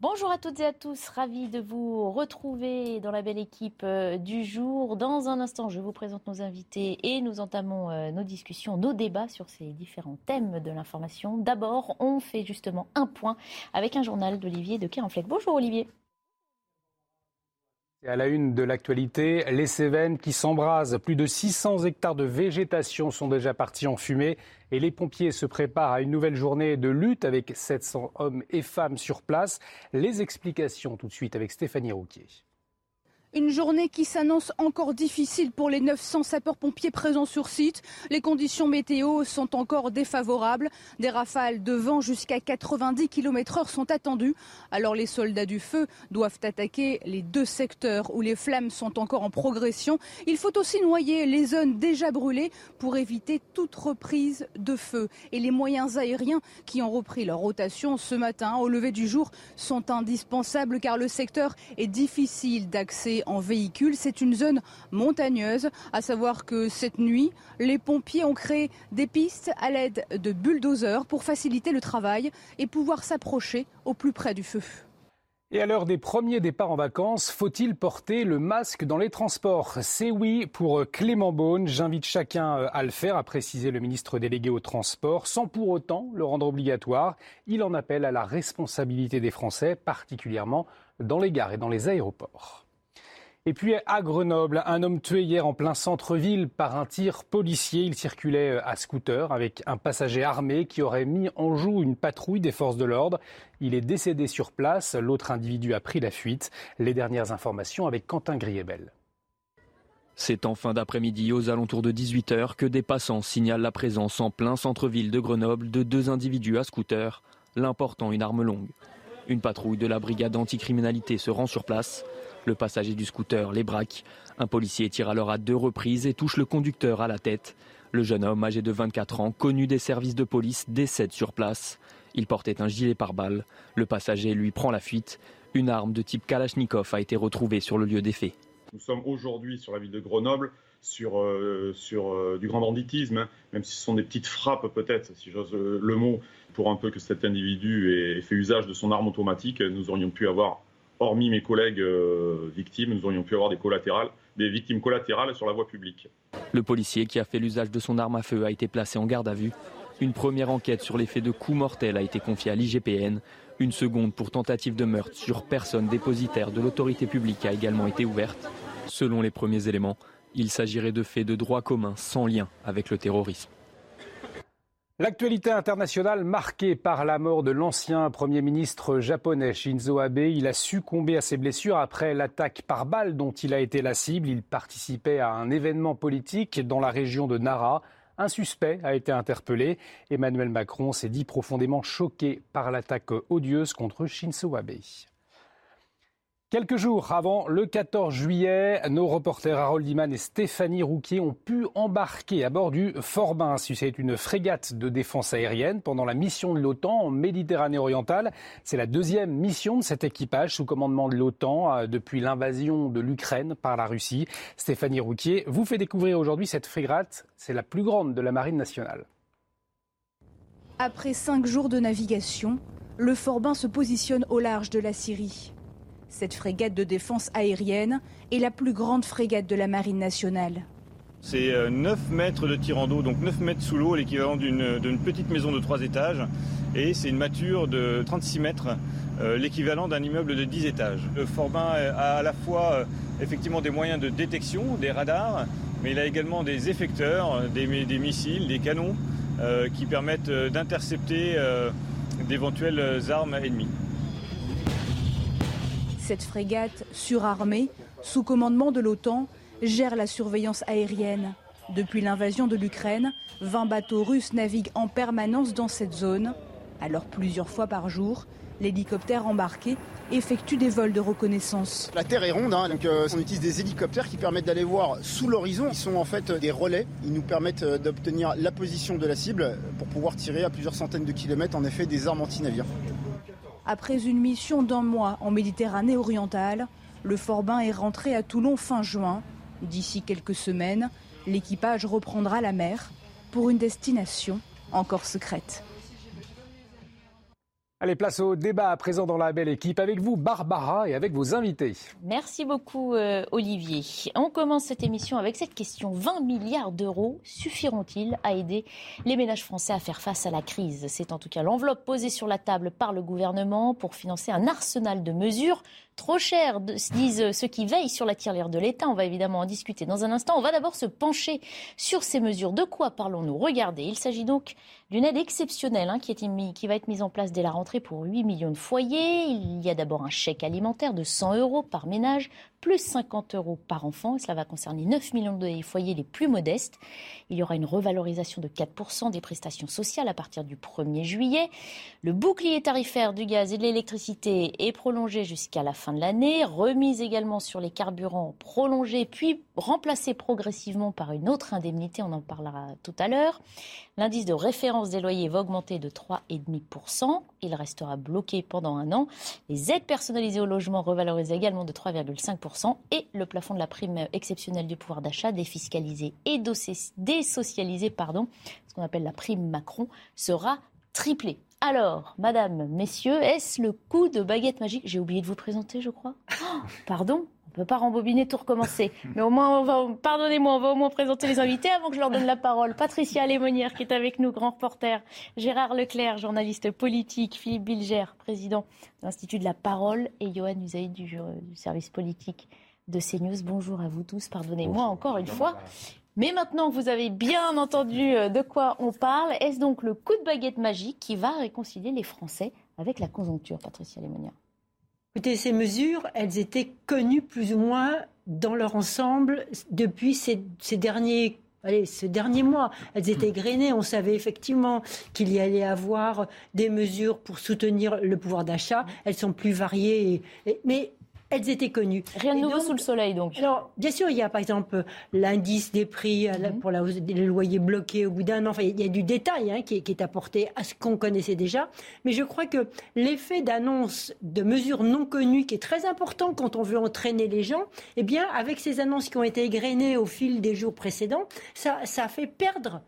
Bonjour à toutes et à tous, ravi de vous retrouver dans la belle équipe euh, du jour. Dans un instant, je vous présente nos invités et nous entamons euh, nos discussions, nos débats sur ces différents thèmes de l'information. D'abord, on fait justement un point avec un journal d'Olivier de Kerenfleck. Bonjour Olivier. À la une de l'actualité, les Cévennes qui s'embrasent. Plus de 600 hectares de végétation sont déjà partis en fumée et les pompiers se préparent à une nouvelle journée de lutte avec 700 hommes et femmes sur place. Les explications tout de suite avec Stéphanie Rouquier. Une journée qui s'annonce encore difficile pour les 900 sapeurs-pompiers présents sur site. Les conditions météo sont encore défavorables. Des rafales de vent jusqu'à 90 km/h sont attendues. Alors les soldats du feu doivent attaquer les deux secteurs où les flammes sont encore en progression. Il faut aussi noyer les zones déjà brûlées pour éviter toute reprise de feu. Et les moyens aériens qui ont repris leur rotation ce matin au lever du jour sont indispensables car le secteur est difficile d'accès en véhicule. C'est une zone montagneuse, à savoir que cette nuit, les pompiers ont créé des pistes à l'aide de bulldozers pour faciliter le travail et pouvoir s'approcher au plus près du feu. Et à l'heure des premiers départs en vacances, faut-il porter le masque dans les transports? C'est oui pour Clément Beaune. J'invite chacun à le faire, a précisé le ministre délégué au transport, sans pour autant le rendre obligatoire. Il en appelle à la responsabilité des Français, particulièrement dans les gares et dans les aéroports. Et puis à Grenoble, un homme tué hier en plein centre-ville par un tir policier. Il circulait euh, à scooter avec un passager armé qui aurait mis en joue une patrouille des forces de l'ordre. Il est décédé sur place. L'autre individu a pris la fuite. Les dernières informations avec Quentin Griebel. C'est en fin d'après-midi, aux alentours de 18h, que des passants signalent la présence en plein centre-ville de Grenoble de deux individus à scooter, l'un portant une arme longue. Une patrouille de la brigade anticriminalité se rend sur place. Le passager du scooter les braque. Un policier tire alors à deux reprises et touche le conducteur à la tête. Le jeune homme, âgé de 24 ans, connu des services de police, décède sur place. Il portait un gilet pare-balles. Le passager lui prend la fuite. Une arme de type Kalachnikov a été retrouvée sur le lieu des faits. Nous sommes aujourd'hui sur la ville de Grenoble sur, euh, euh, du grand banditisme, hein. même si ce sont des petites frappes peut-être, si j'ose euh, le mot, pour un peu que cet individu ait fait usage de son arme automatique, nous aurions pu avoir hormis mes collègues victimes, nous aurions pu avoir des collatérales, des victimes collatérales sur la voie publique. Le policier qui a fait l'usage de son arme à feu a été placé en garde à vue. Une première enquête sur les faits de coups mortels a été confiée à l'IGPN. Une seconde pour tentative de meurtre sur personne dépositaire de l'autorité publique a également été ouverte. Selon les premiers éléments, il s'agirait de faits de droit commun sans lien avec le terrorisme. L'actualité internationale marquée par la mort de l'ancien Premier ministre japonais Shinzo Abe. Il a succombé à ses blessures après l'attaque par balle dont il a été la cible. Il participait à un événement politique dans la région de Nara. Un suspect a été interpellé. Emmanuel Macron s'est dit profondément choqué par l'attaque odieuse contre Shinzo Abe. Quelques jours avant le 14 juillet, nos reporters Harold Iman et Stéphanie Rouquier ont pu embarquer à bord du Forbin. C'est une frégate de défense aérienne pendant la mission de l'OTAN en Méditerranée orientale. C'est la deuxième mission de cet équipage sous commandement de l'OTAN euh, depuis l'invasion de l'Ukraine par la Russie. Stéphanie Rouquier vous fait découvrir aujourd'hui cette frégate. C'est la plus grande de la marine nationale. Après cinq jours de navigation, le Forbin se positionne au large de la Syrie. Cette frégate de défense aérienne est la plus grande frégate de la Marine nationale. C'est 9 euh, mètres de tirant d'eau, donc 9 mètres sous l'eau, l'équivalent d'une petite maison de 3 étages. Et c'est une mature de 36 mètres, euh, l'équivalent d'un immeuble de 10 étages. Le Forbin a à la fois euh, effectivement des moyens de détection, des radars, mais il a également des effecteurs, des, missiles, des canons qui permettent d'intercepter d'éventuelles armes ennemies. Cette frégate surarmée, sous commandement de l'OTAN, gère la surveillance aérienne. Depuis l'invasion de l'Ukraine, 20 bateaux russes naviguent en permanence dans cette zone. Alors plusieurs fois par jour, l'hélicoptère embarqué effectue des vols de reconnaissance. La Terre est ronde, hein, donc euh, on utilise des hélicoptères qui permettent d'aller voir sous l'horizon. Ils sont en fait des relais. Ils nous permettent euh, d'obtenir la position de la cible pour pouvoir tirer à plusieurs centaines de kilomètres en effet des armes anti-navires. Après une mission d'un mois en Méditerranée orientale, le Forbin est rentré à Toulon fin juin. D'ici quelques semaines, l'équipage reprendra la mer pour une destination encore secrète. Allez, place au débat à présent dans la belle équipe avec vous, Barbara, et avec vos invités. Merci beaucoup, euh, Olivier. On commence cette émission avec cette question. 20 milliards d'euros suffiront-ils à aider les ménages français à faire face à la crise? C'est en tout cas l'enveloppe posée sur la table par le gouvernement pour financer un arsenal de mesures trop cher, disent ceux qui veillent sur la tirelire de l'État. On va évidemment en discuter dans un instant. On va d'abord se pencher sur ces mesures. De quoi parlons-nous? Regardez, il s'agit donc d'une aide exceptionnelle hein, qui, va être mise en place dès la rentrée pour 8 millions de foyers. Il y a d'abord un chèque alimentaire de 100 euros par ménage plus 50 euros par enfant. Cela va concerner 9 millions de foyers les plus modestes. Il y aura une revalorisation de 4% des prestations sociales à partir du 1er juillet. Le bouclier tarifaire du gaz et de l'électricité est prolongé jusqu'à la fin de l'année. Remise également sur les carburants prolongée, puis remplacé progressivement par une autre indemnité. On en parlera tout à l'heure. L'indice de référence des loyers va augmenter de 3,5%. Il restera bloqué pendant un an. Les aides personnalisées au logement revalorisées également de 3,5%. Et le plafond de la prime exceptionnelle du pouvoir d'achat défiscalisé et désocialisé, pardon, ce qu'on appelle la prime Macron, sera triplé. Alors, madame, messieurs, est-ce le coup de baguette magique? J'ai oublié de vous présenter, je crois. Oh, pardon? Ne peut pas rembobiner, tout recommencer. Mais au moins, on va, pardonnez-moi, on va au moins présenter les invités avant que je leur donne la parole. Patricia Lémonière, qui est avec nous, grand reporter. Gérard Leclerc, journaliste politique. Philippe Bilger, président de l'Institut de la Parole. Et Johan Usaïd du, du, service politique de CNews. Bonjour à vous tous. Pardonnez-moi encore une fois. Mais maintenant que vous avez bien entendu euh, de quoi on parle, est-ce donc le coup de baguette magique qui va réconcilier les Français avec la conjoncture, Patricia Lémonière Écoutez, ces mesures, elles étaient connues plus ou moins dans leur ensemble depuis ces, derniers Allez, ce dernier mois, elles étaient grainées. On savait effectivement qu'il y allait avoir des mesures pour soutenir le pouvoir d'achat. Elles sont plus variées. mais elles étaient connues. Rien de nouveau sous le soleil, donc. Alors, bien sûr, il y a par exemple l'indice des prix mhm. pour la les loyers bloqués au bout d'un an. Enfin, il y a du détail hein, qui, est, apporté à ce qu'on connaissait déjà. Mais je crois que l'effet d'annonce de mesures non connues, qui est très important quand on veut entraîner les gens, eh bien, avec ces annonces qui ont été égrenées au fil des jours précédents, ça, ça fait perdre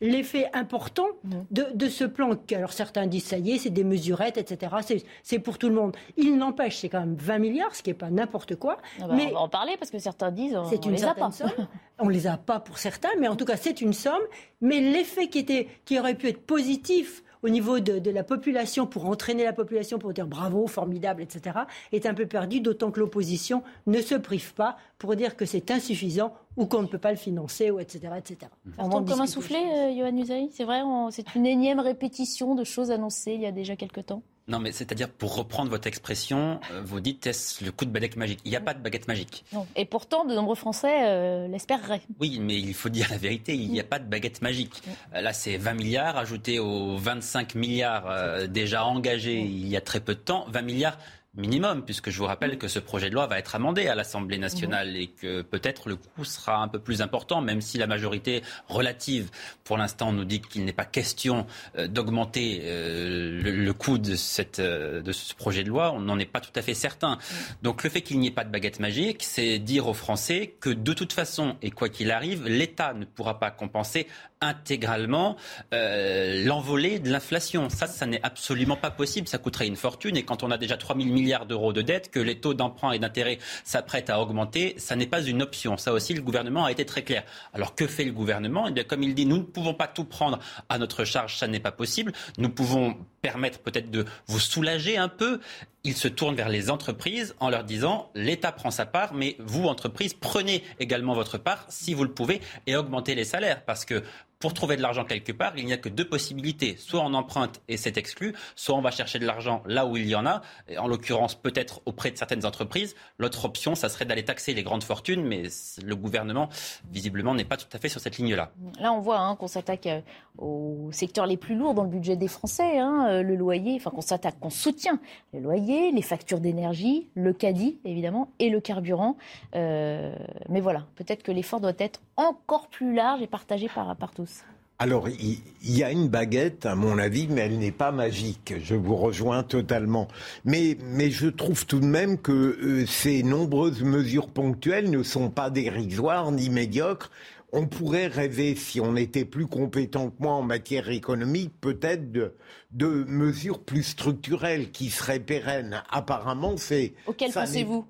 l'effet important de, ce plan. Alors certains disent ça y est, c'est des mesurettes, etc. C'est pour tout le monde. Il n'empêche, c'est quand même 20 milliards, ce qui n'est pas n'importe quoi. Ah bah, mais on va en parler parce que certains disent une les a pas. Somme. on les a pas pour certains, mais en tout cas c'est une somme. Mais l'effet qui était, qui aurait pu être positif au niveau de, la population, pour entraîner la population, pour dire bravo, formidable, etc., est un peu perdu, d'autant que l'opposition ne se prive pas pour dire que c'est insuffisant ou qu'on ne peut pas le financer, ou etc. etc. On tombe comme un soufflé, euh, Johan Usaï? C'est vrai, c'est une énième répétition de choses annoncées il y a déjà quelque temps non, mais c'est-à-dire, pour reprendre votre expression, euh, vous dites est-ce le coup de baguette magique? Il n'y a pas de baguette magique. Non. Et pourtant, de nombreux Français euh, l'espéreraient. Oui, mais il faut dire la vérité, il n'y a pas de baguette magique. Euh, là, c'est 20 milliards ajoutés aux 25 milliards déjà engagés il y a très peu de temps. 20 milliards minimum, puisque je vous rappelle que ce projet de loi va être amendé à l'Assemblée nationale mhm. et que peut-être le coût sera un peu plus important, même si la majorité relative, pour l'instant, nous dit qu'il n'est pas question euh, d'augmenter euh, le, coût de, cette, euh, de ce projet de loi. On n'en est pas tout à fait certain. Mhm. Donc le fait qu'il n'y ait pas de baguette magique, c'est dire aux Français que de toute façon, et quoi qu'il arrive, l'État ne pourra pas compenser intégralement euh, l'envolée de l'inflation. Ça, ça n'est absolument pas possible. Ça coûterait une fortune. Et quand on a déjà 3 000 milliards d'euros de dettes, que les taux d'emprunt et d'intérêt s'apprêtent à augmenter, ça n'est pas une option. Ça aussi, le gouvernement a été très clair. Alors que fait le gouvernement? Eh bien, Comme il dit, nous ne pouvons pas tout prendre à notre charge. Ça n'est pas possible. Nous pouvons permettre peut-être de vous soulager un peu il se tourne vers les entreprises en leur disant l'État prend sa part, mais vous, entreprises, prenez également votre part si vous le pouvez et augmentez les salaires. Parce que pour trouver de l'argent quelque part, il n'y a que deux possibilités. Soit on emprunte et c'est exclu, soit on va chercher de l'argent là où il y en a, en l'occurrence peut-être auprès de certaines entreprises. L'autre option, ça serait d'aller taxer les grandes fortunes, mais le gouvernement, visiblement, n'est pas tout à fait sur cette ligne-là. Là, on voit hein, qu'on s'attaque euh, aux secteurs les plus lourds dans le budget des Français, hein, euh, le loyer, enfin qu'on s'attaque, qu'on soutient le loyer, les factures d'énergie, le caddie, évidemment, et le carburant. Euh, mais voilà, peut-être que l'effort doit être encore plus large et partagé par, par tous. Alors, il y, a une baguette, à mon avis, mais elle n'est pas magique. Je vous rejoins totalement. Mais, mais je trouve tout de même que euh, ces nombreuses mesures ponctuelles ne sont pas dérisoires ni médiocres. On pourrait rêver, si on était plus compétent que moi en matière économique, peut-être de, de mesures plus structurelles qui seraient pérennes. Apparemment, c'est... Auquel pensez-vous?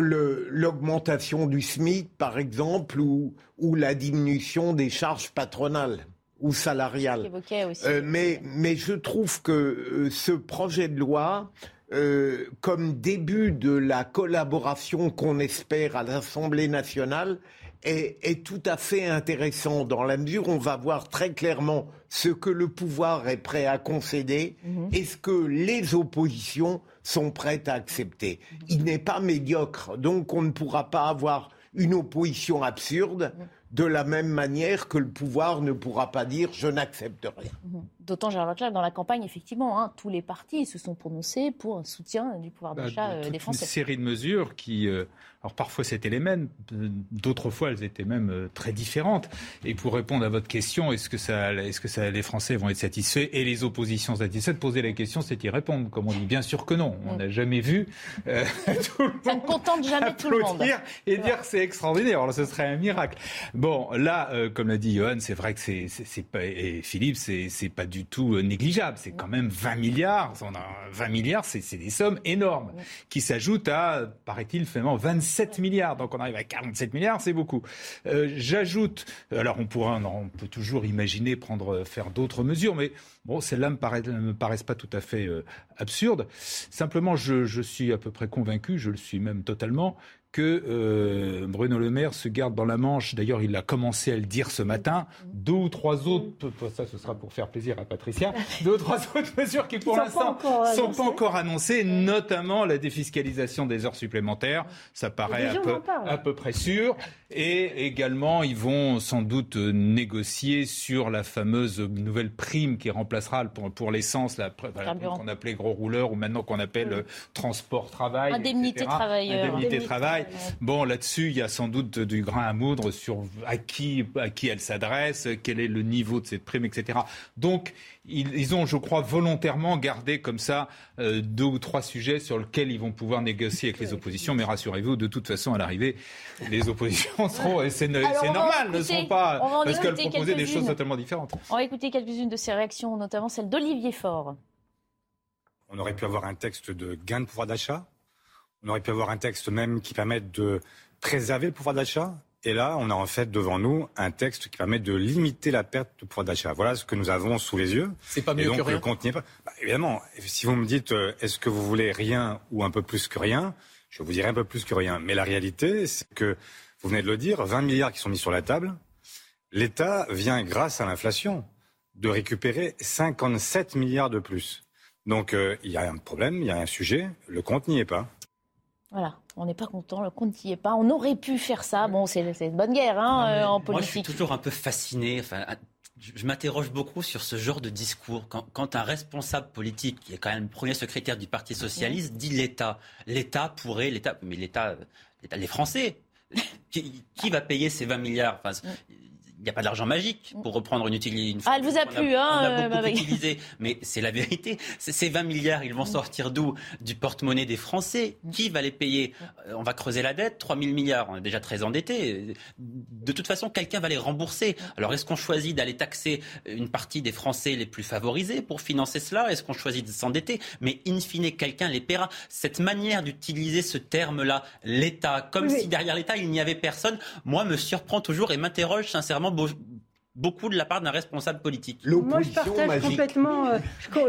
L'augmentation du SMIC, par exemple, ou, ou, la diminution des charges patronales ou salariales. Euh, mais, mais, je trouve que euh, ce projet de loi, euh, comme début de la collaboration qu'on espère à l'Assemblée nationale, est, est, tout à fait intéressant dans la mesure où on va voir très clairement ce que le pouvoir est prêt à concéder mhm. et ce que les oppositions sont prêtes à accepter. Il n'est pas médiocre, donc on ne pourra pas avoir une opposition absurde de la même manière que le pouvoir ne pourra pas dire je n'accepte rien. D'autant, Gérard Leclerc, dans la campagne, effectivement, hein, tous les partis se sont prononcés pour un soutien du pouvoir bah, d'achat euh, des Français. Une série de mesures qui, euh, alors parfois c'était les mêmes, d'autres fois elles étaient même euh, très différentes. Et pour répondre à votre question, est-ce que, ça, est-ce que ça, les Français vont être satisfaits et les oppositions satisfaites? Poser la question, c'est y répondre. Comme on dit, bien sûr que non. On mm. n'a jamais vu tout le ça ne contente jamais tout le monde. Et dire que c'est extraordinaire. Alors ce serait un miracle. Bon, là, comme l'a dit Johan, c'est vrai que c'est, c'est, pas, et Philippe, c'est, c'est pas du tout euh, négligeable. C'est quand même 20 milliards. On a 20 milliards, c'est des sommes énormes qui s'ajoutent à, paraît-il, finalement 27 milliards. Donc on arrive à 47 milliards, c'est beaucoup. Euh, j'ajoute, alors on pourra, on peut toujours imaginer prendre, faire d'autres mesures, mais bon, celles-là ne me, paraissent pas tout à fait euh, absurdes. Simplement, je, je suis à peu près convaincu, je le suis même totalement, que euh, Bruno Le Maire se garde dans la Manche. D'ailleurs, il a commencé à le dire ce matin. Deux ou trois autres, ça ce sera pour faire plaisir à Patricia, deux ou trois autres mesures qui pour l'instant ne sont pas encore annoncées, notamment la défiscalisation des heures supplémentaires. Ça paraît à peu, à peu près sûr. Et également, ils vont sans doute négocier sur la fameuse nouvelle prime qui remplacera pour, pour l'essence, la qu'on appelait gros rouleur ou maintenant qu'on appelle transport travail. Indemnité travailleur. Indemnité travail. Bon, là-dessus, il y a sans doute du grain à moudre sur à qui, à qui elle s'adresse, quel est le niveau de cette prime, etc. Donc, ils, ont, je crois, volontairement gardé comme ça euh, deux ou trois sujets sur lesquels ils vont pouvoir négocier avec les oppositions. Mais rassurez-vous, de toute façon, à l'arrivée, les oppositions seront, et c'est normal, ne seront pas, parce qu'elles proposaient des choses totalement différentes. On va écouter quelques-unes de ces réactions, notamment celle d'Olivier Faure. On aurait pu avoir un texte de gain de pouvoir d'achat. On aurait pu avoir un texte même qui permette de préserver le pouvoir d'achat. Et là, on a en fait devant nous un texte qui permet de limiter la perte de pouvoir d'achat. Voilà ce que nous avons sous les yeux. C'est pas mieux donc, que rien. Le pas. Bah, évidemment, si vous me dites euh, est-ce que vous voulez rien ou un peu plus que rien, je vous dirai un peu plus que rien. Mais la réalité, c'est que vous venez de le dire, 20 milliards qui sont mis sur la table. L'État vient, grâce à l'inflation, de récupérer 57 milliards de plus. Donc euh, il y a un problème, il y a un sujet, le compte n'y est pas. Voilà, on n'est pas content, le compte n'y est pas. On aurait pu faire ça. Bon, c'est une bonne guerre hein, euh, en politique. Moi, je suis toujours un peu fasciné. Enfin, je m'interroge beaucoup sur ce genre de discours. Quand, un responsable politique, qui est quand même premier secrétaire du Parti socialiste, dit l'État, l'État pourrait, l'État, mais l'État, les Français, qui, va payer ces 20 milliards? Il n'y a pas d'argent magique pour reprendre une utilité. ah, elle vous a plu, hein On a beaucoup euh, utilisé, mais c'est la vérité. Ces 20 milliards, ils vont sortir d'où? Du porte-monnaie des Français. Qui va les payer? Euh, On va creuser la dette, 3 000 milliards, on est déjà très endetté. De toute façon, quelqu'un va les rembourser. Alors, est-ce qu'on choisit d'aller taxer une partie des Français les plus favorisés pour financer cela? Est-ce qu'on choisit de s'endetter? Mais in fine, quelqu'un les paiera. Cette manière d'utiliser ce terme-là, l'État, comme si derrière l'État, il n'y avait personne, moi, me surprend toujours et m'interroge sincèrement beaucoup de la part d'un responsable politique. Moi, je partage, complètement, euh,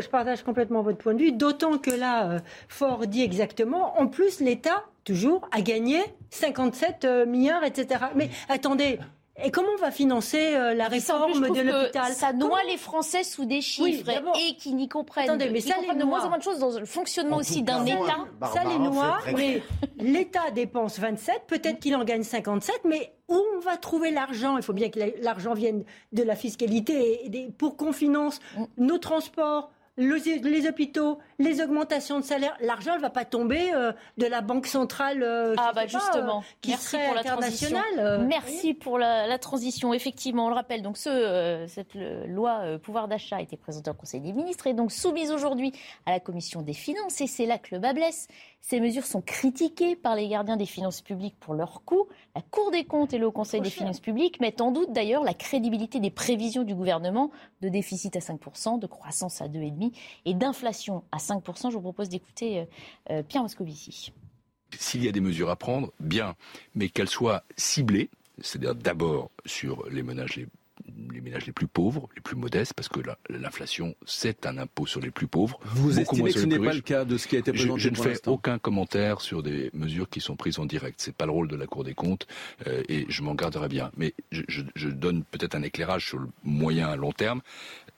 je, partage complètement votre point de vue, d'autant que là, euh, Ford dit exactement, en plus, l'État, toujours, a gagné 57 euh, milliards, etc. Mais attendez, Et comment on va financer euh, la réforme de l'hôpital Ça noie les Français sous des chiffres et qui n'y comprennent, Attendez, mais ça comprennent de moins en moins de choses dans le fonctionnement aussi d'un État. Ça les noie, mais l'État dépense 27, peut-être qu'il en gagne 57, mais où on va trouver l'argent? Il faut bien que l'argent vienne de la fiscalité pour qu'on finance mm. nos transports, les hôpitaux, les augmentations de salaire, l'argent ne va pas tomber euh, de la Banque centrale euh, ah bah justement. Euh, qui Merci serait pour la internationale. Merci pour la, transition. Effectivement, on le rappelle, donc ce, cette loi pouvoir d'achat a été présentée au Conseil des ministres et donc soumise aujourd'hui à la Commission des finances. Et c'est là que le bas blesse. Ces mesures sont critiquées par les gardiens des finances publiques pour leur coût. La Cour des comptes et le Conseil des finances publiques mettent en doute d'ailleurs la crédibilité des prévisions du gouvernement de déficit à 5%, de croissance à 2,5% et d'inflation à 5%. Je vous propose d'écouter euh, euh, Pierre Moscovici. S'il y a des mesures à prendre, bien, mais qu'elles soient ciblées, c'est-à-dire d'abord sur les ménages les les ménages les plus pauvres, les plus modestes, parce que l'inflation, c'est un impôt sur les plus pauvres. Vous estimez que ce n'est pas le cas de ce qui a été présenté Je, je ne fais aucun commentaire sur des mesures qui sont prises en direct. C'est pas le rôle de la Cour des comptes euh, et je m'en garderai bien. Mais je, je donne peut-être un éclairage sur le moyen à long terme.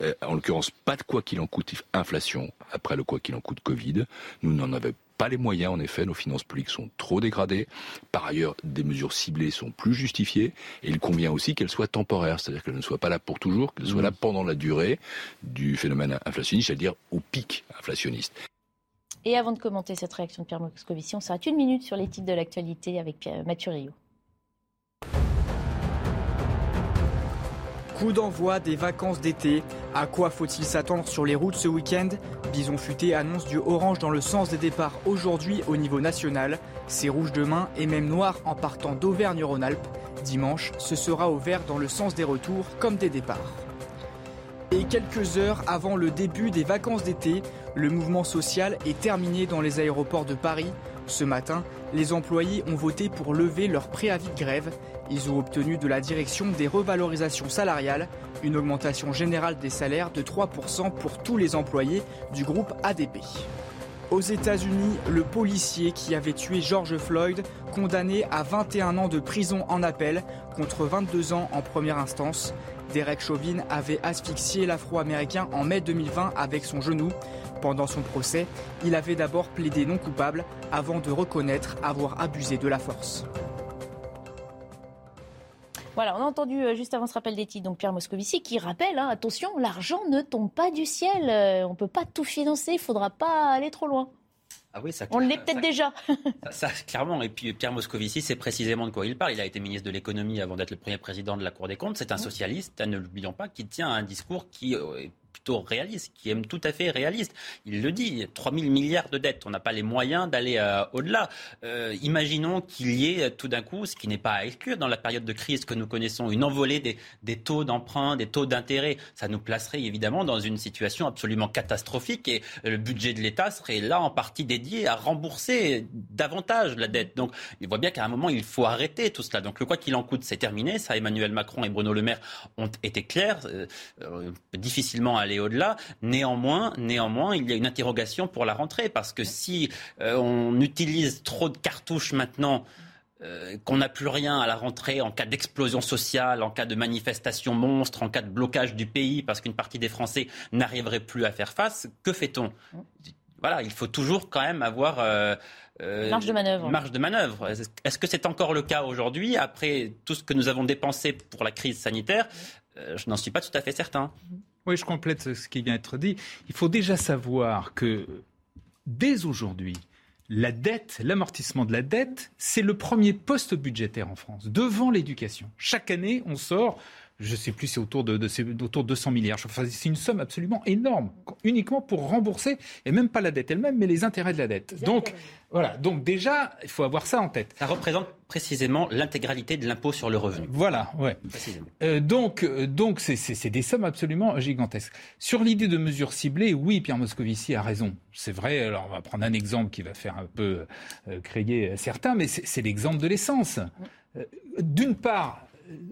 Euh, en l'occurrence, pas de quoi qu'il en coûte inflation après le quoi qu'il en coûte Covid. Nous n'en avons pas les moyens, en effet, nos finances publiques sont trop dégradées. Par ailleurs, des mesures ciblées sont plus justifiées et il convient aussi qu'elles soient temporaires, c'est-à-dire qu'elles ne soient pas là pour toujours, qu'elles soient là mmh. pendant la durée du phénomène inflationniste, c'est-à-dire au pic inflationniste. Et avant de commenter cette réaction de Pierre Moscovici, on s'arrête une minute sur les titres de l'actualité avec Mathieu Rio. Coup d'envoi des vacances d'été. À quoi faut-il s'attendre sur les routes ce week-end? Bison Futé annonce du orange dans le sens des départs aujourd'hui au niveau national. C'est rouge demain et même noir en partant d'Auvergne-Rhône-Alpes. Dimanche, ce sera au vert dans le sens des retours comme des départs. Et quelques heures avant le début des vacances d'été, le mouvement social est terminé dans les aéroports de Paris. Ce matin, les employés ont voté pour lever leur préavis de grève. Ils ont obtenu de la direction des revalorisations salariales, une augmentation générale des salaires de 3% pour tous les employés du groupe ADP. Aux États-Unis, le policier qui avait tué George Floyd, condamné à 21 ans de prison en appel contre 22 ans en première instance. Derek Chauvin avait asphyxié l'Afro-Américain en mai 2020 avec son genou. Pendant son procès, il avait d'abord plaidé non coupable avant de reconnaître avoir abusé de la force. Voilà, on a entendu euh, juste avant ce rappel des titres, donc Pierre Moscovici qui rappelle, hein, attention, l'argent ne tombe pas du ciel, euh, on ne peut pas tout financer, il ne faudra pas aller trop loin. Ah oui, ça, on l'est peut-être déjà. ça, clairement. Et puis Pierre Moscovici, c'est précisément de quoi il parle. Il a été ministre de l'économie avant d'être le premier président de la Cour des comptes. C'est un socialiste, ne l'oublions pas, qui tient un discours qui euh, plutôt réaliste, qui aime tout à fait réaliste. Il le dit, 3 000 milliards de dettes, on n'a pas les moyens d'aller euh, au-delà. Euh, imaginons qu'il y ait tout d'un coup, ce qui n'est pas à exclure dans la période de crise que nous connaissons, une envolée des, taux d'emprunt, des taux d'intérêt. Ça nous placerait évidemment dans une situation absolument catastrophique et le budget de l'État serait là en partie dédié à rembourser davantage la dette. Donc il voit bien qu'à un moment, il faut arrêter tout cela. Donc le quoi qu'il en coûte, c'est terminé. Ça, Emmanuel Macron et Bruno Le Maire ont été clairs. Euh, euh difficilement aller au-delà. Néanmoins, néanmoins, il y a une interrogation pour la rentrée parce que si euh, on utilise trop de cartouches maintenant, euh, qu'on n'a plus rien à la rentrée en cas d'explosion sociale, en cas de manifestation monstre, en cas de blocage du pays parce qu'une partie des Français n'arriverait plus à faire face, que fait-on? Voilà, il faut toujours quand même avoir euh, marge de manœuvre. Marge de manœuvre. Est-ce que c'est encore le cas aujourd'hui après tout ce que nous avons dépensé pour la crise sanitaire? Je n'en suis pas tout à fait certain. Oui, je complète ce qui vient d'être dit. Il faut déjà savoir que dès aujourd'hui, la dette, l'amortissement de la dette, c'est le premier poste budgétaire en France, devant l'éducation. Chaque année, on sort je ne sais plus, c'est autour de, de, autour de 200 milliards. c'est une somme absolument énorme, uniquement pour rembourser, et même pas la dette elle-même, mais les intérêts de la dette. donc, voilà. Donc déjà, il faut avoir ça en tête. Ça représente précisément l'intégralité de l'impôt sur le revenu. Voilà, ouais. Euh, donc, euh, donc c'est des sommes absolument gigantesques. Sur l'idée de mesures ciblées, oui, Pierre Moscovici a raison. C'est vrai. Alors, on va prendre un exemple qui va faire un peu euh, créer certains, mais c'est l'exemple de l'essence. D'une part,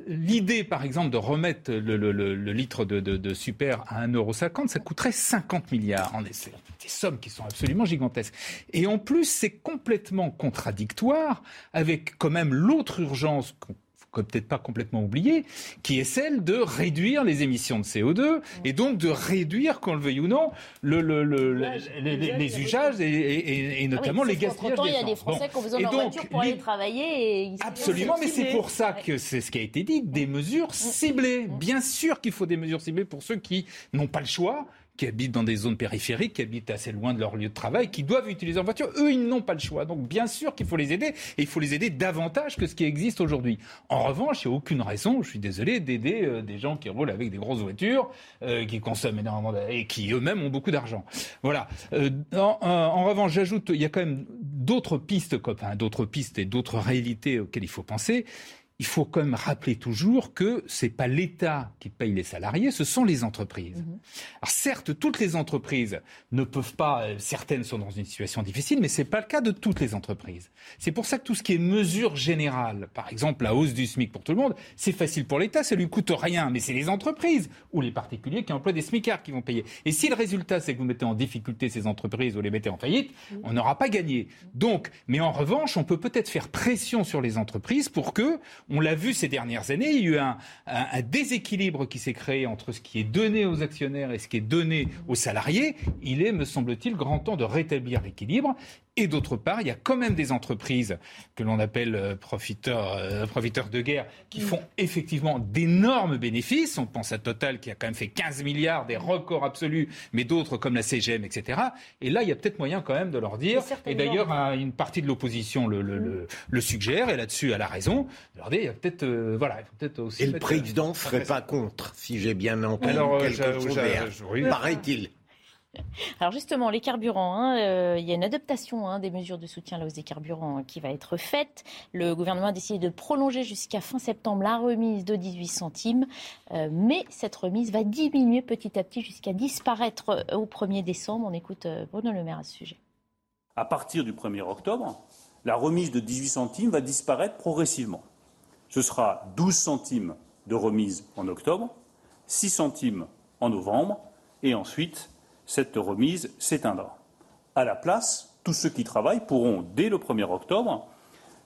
l'idée, par exemple, de remettre le, litre de, super à 1,50€, ça coûterait 50 milliards en essai. Des sommes qui sont absolument gigantesques. Et en plus, c'est complètement contradictoire avec quand même l'autre urgence qu'on peut-être pas complètement oublier, qui est celle de réduire les émissions de CO2 et donc de réduire, qu'on le veuille ou non, le, le, le, les, usages et, et, notamment ah les gaspillages. Pourtant, il y a des Français qui ont besoin de leur voiture pour aller travailler. Et Absolument, mais c'est pour ça que c'est ce qui a été dit, des mesures mm. ciblées. Mm. Bien sûr qu'il faut des mesures ciblées pour ceux qui n'ont pas le choix qui habitent dans des zones périphériques, qui habitent assez loin de leur lieu de travail, qui doivent utiliser leur voiture. Eux, ils n'ont pas le choix. Donc, bien sûr qu'il faut les aider, et il faut les aider davantage que ce qui existe aujourd'hui. En revanche, il n'y a aucune raison, je suis désolé, d'aider euh, des gens qui roulent avec des grosses voitures, euh, qui consomment énormément et qui eux-mêmes ont beaucoup d'argent. Voilà. Euh, en, revanche, j'ajoute, il y a quand même d'autres pistes, d'autres pistes et d'autres réalités auxquelles il faut penser il faut quand même rappeler toujours que c'est pas l'État qui paye les salariés, ce sont les entreprises. Mhm. Alors certes, toutes les entreprises ne peuvent pas, euh, certaines sont dans une situation difficile, mais c'est pas le cas de toutes les entreprises. C'est pour ça que tout ce qui est mesure générale, par exemple la hausse du SMIC pour tout le monde, c'est facile pour l'État, ça lui coûte rien, mais c'est les entreprises ou les particuliers qui emploient des SMICards qui vont payer. Et si le résultat c'est que vous mettez en difficulté ces entreprises ou les mettez en faillite, on n'aura pas gagné. Donc, mais en revanche, on peut peut-être faire pression sur les entreprises pour que on l'a vu ces dernières années, il y a eu un, déséquilibre qui s'est créé entre ce qui est donné aux actionnaires et ce qui est donné aux salariés. Il est, me semble-t-il, grand temps de rétablir l'équilibre. Et d'autre part, il y a quand même des entreprises que l'on appelle euh, profiteurs, euh, profiteurs de guerre qui font effectivement d'énormes bénéfices. On pense à Total qui a quand même fait 15 milliards, des records absolus, mais d'autres comme la CGM, etc. Et là, il y a peut-être moyen quand même de leur dire, et d'ailleurs une partie de l'opposition le, le, le, suggère, et là-dessus elle a raison, de leur dire, il y a peut-être euh, voilà, peut-être aussi... Et le président ne serait pas contre, si j'ai bien entendu Alors, quelque chose paraît-il. Alors justement, les carburants, hein, euh, il y a une adaptation hein, des mesures de soutien à la hausse des carburants hein, qui va être faite. Le gouvernement a décidé de prolonger jusqu'à fin septembre la remise de 18 centimes, euh, mais cette remise va diminuer petit à petit jusqu'à disparaître euh, au 1er décembre. On écoute Bruno Le Maire à ce sujet. À partir du 1er octobre, la remise de 18 centimes va disparaître progressivement. Ce sera 12 centimes de remise en octobre, 6 centimes en novembre et ensuite cette remise s'éteindra. À la place, tous ceux qui travaillent pourront, dès le 1er octobre,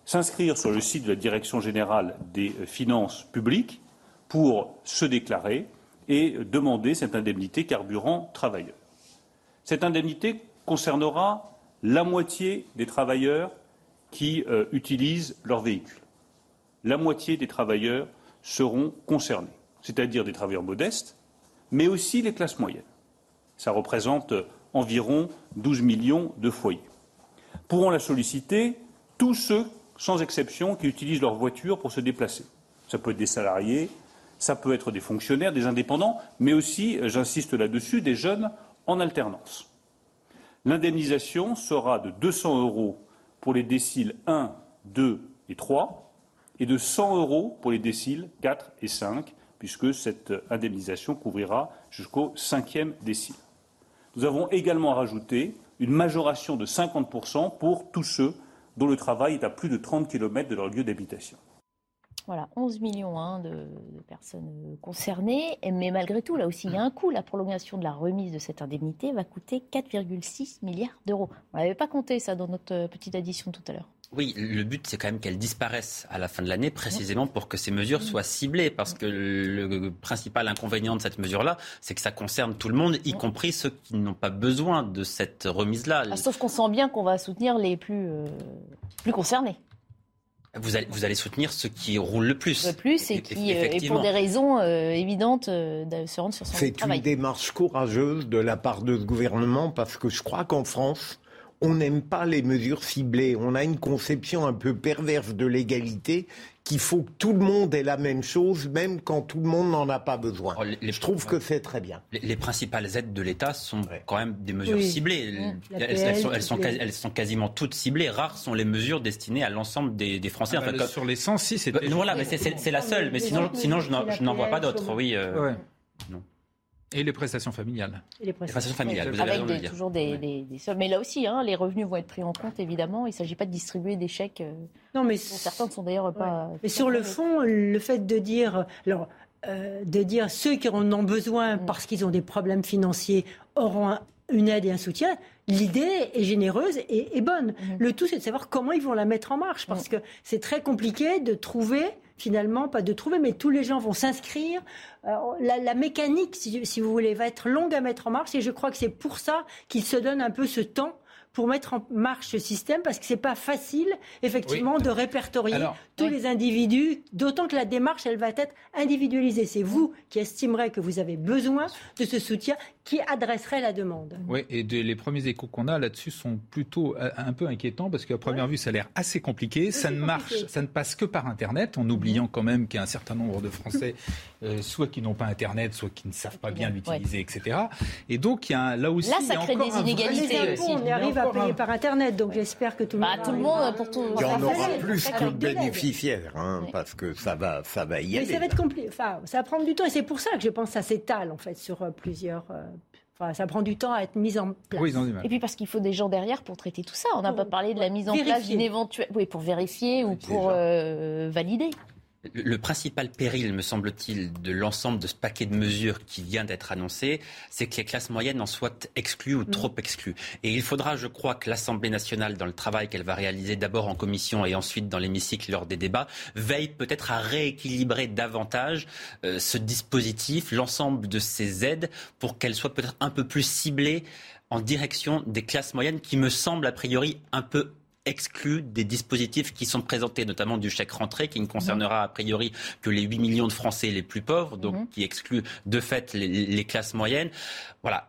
s'inscrire sur le site de la Direction générale des finances publiques pour se déclarer et demander cette indemnité carburant travailleur. Cette indemnité concernera la moitié des travailleurs qui euh, utilisent leur véhicule. La moitié des travailleurs seront concernés, c'est-à-dire des travailleurs modestes, mais aussi les classes moyennes. Ça représente environ 12 millions de foyers. Pourront la solliciter tous ceux, sans exception, qui utilisent leur voiture pour se déplacer. Ça peut être des salariés, ça peut être des fonctionnaires, des indépendants, mais aussi, j'insiste là-dessus, des jeunes en alternance. L'indemnisation sera de 200 euros pour les déciles 1, 2 et 3 et de 100 euros pour les déciles 4 et 5, puisque cette indemnisation couvrira jusqu'au cinquième décile. Nous avons également rajouté une majoration de 50% pour tous ceux dont le travail est à plus de 30 km de leur lieu d'habitation. Voilà, 11 millions hein, de, personnes concernées. Mais malgré tout, là aussi, il y a un coût. La prolongation de la remise de cette indemnité va coûter 4,6 milliards d'euros. On n'avait pas compté ça dans notre petite addition tout à l'heure. Oui, le but, c'est quand même qu'elles disparaissent à la fin de l'année, précisément pour que ces mesures soient ciblées. Parce que le principal inconvénient de cette mesure-là, c'est que ça concerne tout le monde, y compris ceux qui n'ont pas besoin de cette remise-là. Ah, sauf qu'on sent bien qu'on va soutenir les plus, euh, plus concernés. Vous allez, vous allez, soutenir ceux qui roulent le plus. Le plus et qui, euh, et pour des raisons euh, évidentes, de se rendre sur son travail. C'est une démarche courageuse de la part de ce gouvernement parce que je crois qu'en France, on n'aime pas les mesures ciblées. On a une conception un peu perverse de l'égalité qu'il faut que tout le monde ait la même chose, même quand tout le monde n'en a pas besoin. Oh, Je trouve que c'est très bien. Les, principales aides de l'État sont quand même des mesures ciblées. Elles, sont, quasiment toutes ciblées. Rares sont les mesures destinées à l'ensemble des, Français. Ah bah, sur les 106, c'était... Voilà, mais c'est la seule. Mais sinon, sinon je n'en vois pas d'autres. Oui. Euh, non. Et les prestations familiales. Et les prestations, familiales, vous avez Avec toujours des, des, sommes. Mais là aussi, hein, les revenus vont être pris en compte, évidemment. Il ne s'agit pas de distribuer des chèques. Euh, non, mais certains ne sont d'ailleurs pas. Mais sur le fond, le fait de dire. Alors, euh, de dire ceux qui en ont besoin mm. parce qu'ils ont des problèmes financiers auront une aide et un soutien, l'idée est généreuse et, bonne. Mm. Le tout, c'est de savoir comment ils vont la mettre en marche, parce mm. que c'est très compliqué de trouver finalement, pas de trouver, mais tous les gens vont s'inscrire. Euh, la, mécanique, si, si, vous voulez, va être longue à mettre en marche et je crois que c'est pour ça qu'il se donne un peu ce temps pour mettre en marche ce système parce que c'est pas facile effectivement de répertorier tous les individus, d'autant que la démarche elle va être individualisée. C'est vous qui estimerez que vous avez besoin de ce soutien qui adresserait la demande. Oui, et les premiers échos qu'on a là-dessus sont plutôt euh, un peu inquiétants parce qu'à première vue, ça a l'air assez compliqué. ça ne marche, ça ne passe que par Internet, en oubliant quand même qu'il y a un certain nombre de Français, euh, soit qui n'ont pas Internet, soit qui ne savent pas bien l'utiliser, etc. Et donc, il y a là aussi. Là, ça crée des inégalités aussi. On arrive à payer par Internet, donc j'espère que tout le bah, monde. tout le monde, pour tout. Il y en aura plus que bénéficiaires, hein, parce que ça va, ça va y aller. Mais ça va être compliqué. Enfin, ça va prendre du temps, et c'est pour ça que je pense que ça s'étale en fait sur euh, plusieurs. Enfin, ça prend du temps à être mis en place. Oui, et puis parce qu'il faut des gens derrière pour traiter tout ça. On n'a pas parlé de la mise en place d'une éventuelle. Oui, pour vérifier ou pour euh, valider. Le principal péril, me semble-t-il, de l'ensemble de ce paquet de mesures qui vient d'être annoncé, c'est que les classes moyennes en soient exclues ou mm. trop exclues. Et il faudra, je crois, que l'Assemblée nationale, dans le travail qu'elle va réaliser d'abord en commission et ensuite dans l'hémicycle lors des débats, veille peut-être à rééquilibrer davantage euh, ce dispositif, l'ensemble de ces aides, pour qu'elles soient peut-être un peu plus ciblées en direction des classes moyennes qui me semblent a priori un peu exclu des dispositifs qui sont présentés, notamment du chèque rentrée, qui ne concernera a priori que les 8 millions de Français les plus pauvres, donc mhm. qui exclut de fait les, classes moyennes. Voilà.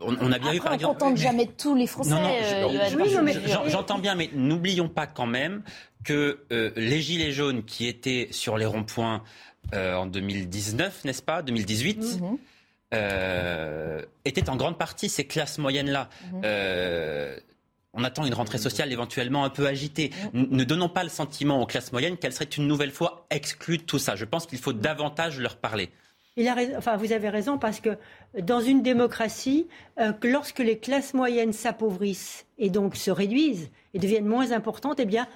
On, a bien eu par exemple. On jamais tous les Français. J'entends bien, mais n'oublions pas quand même que euh, les gilets jaunes qui étaient sur les ronds-points euh, en 2019, n'est-ce pas, 2018. Mhm. Euh, étaient en grande partie ces classes moyennes-là. Mhm on attend une rentrée sociale éventuellement un peu agitée. Ne donnons pas le sentiment aux classes moyennes qu'elles seraient une nouvelle fois exclues de tout ça. Je pense qu'il faut davantage leur parler. Enfin, vous avez raison parce que dans une démocratie, euh, lorsque les classes moyennes s'appauvrissent et donc se réduisent et deviennent moins importantes, eh bien,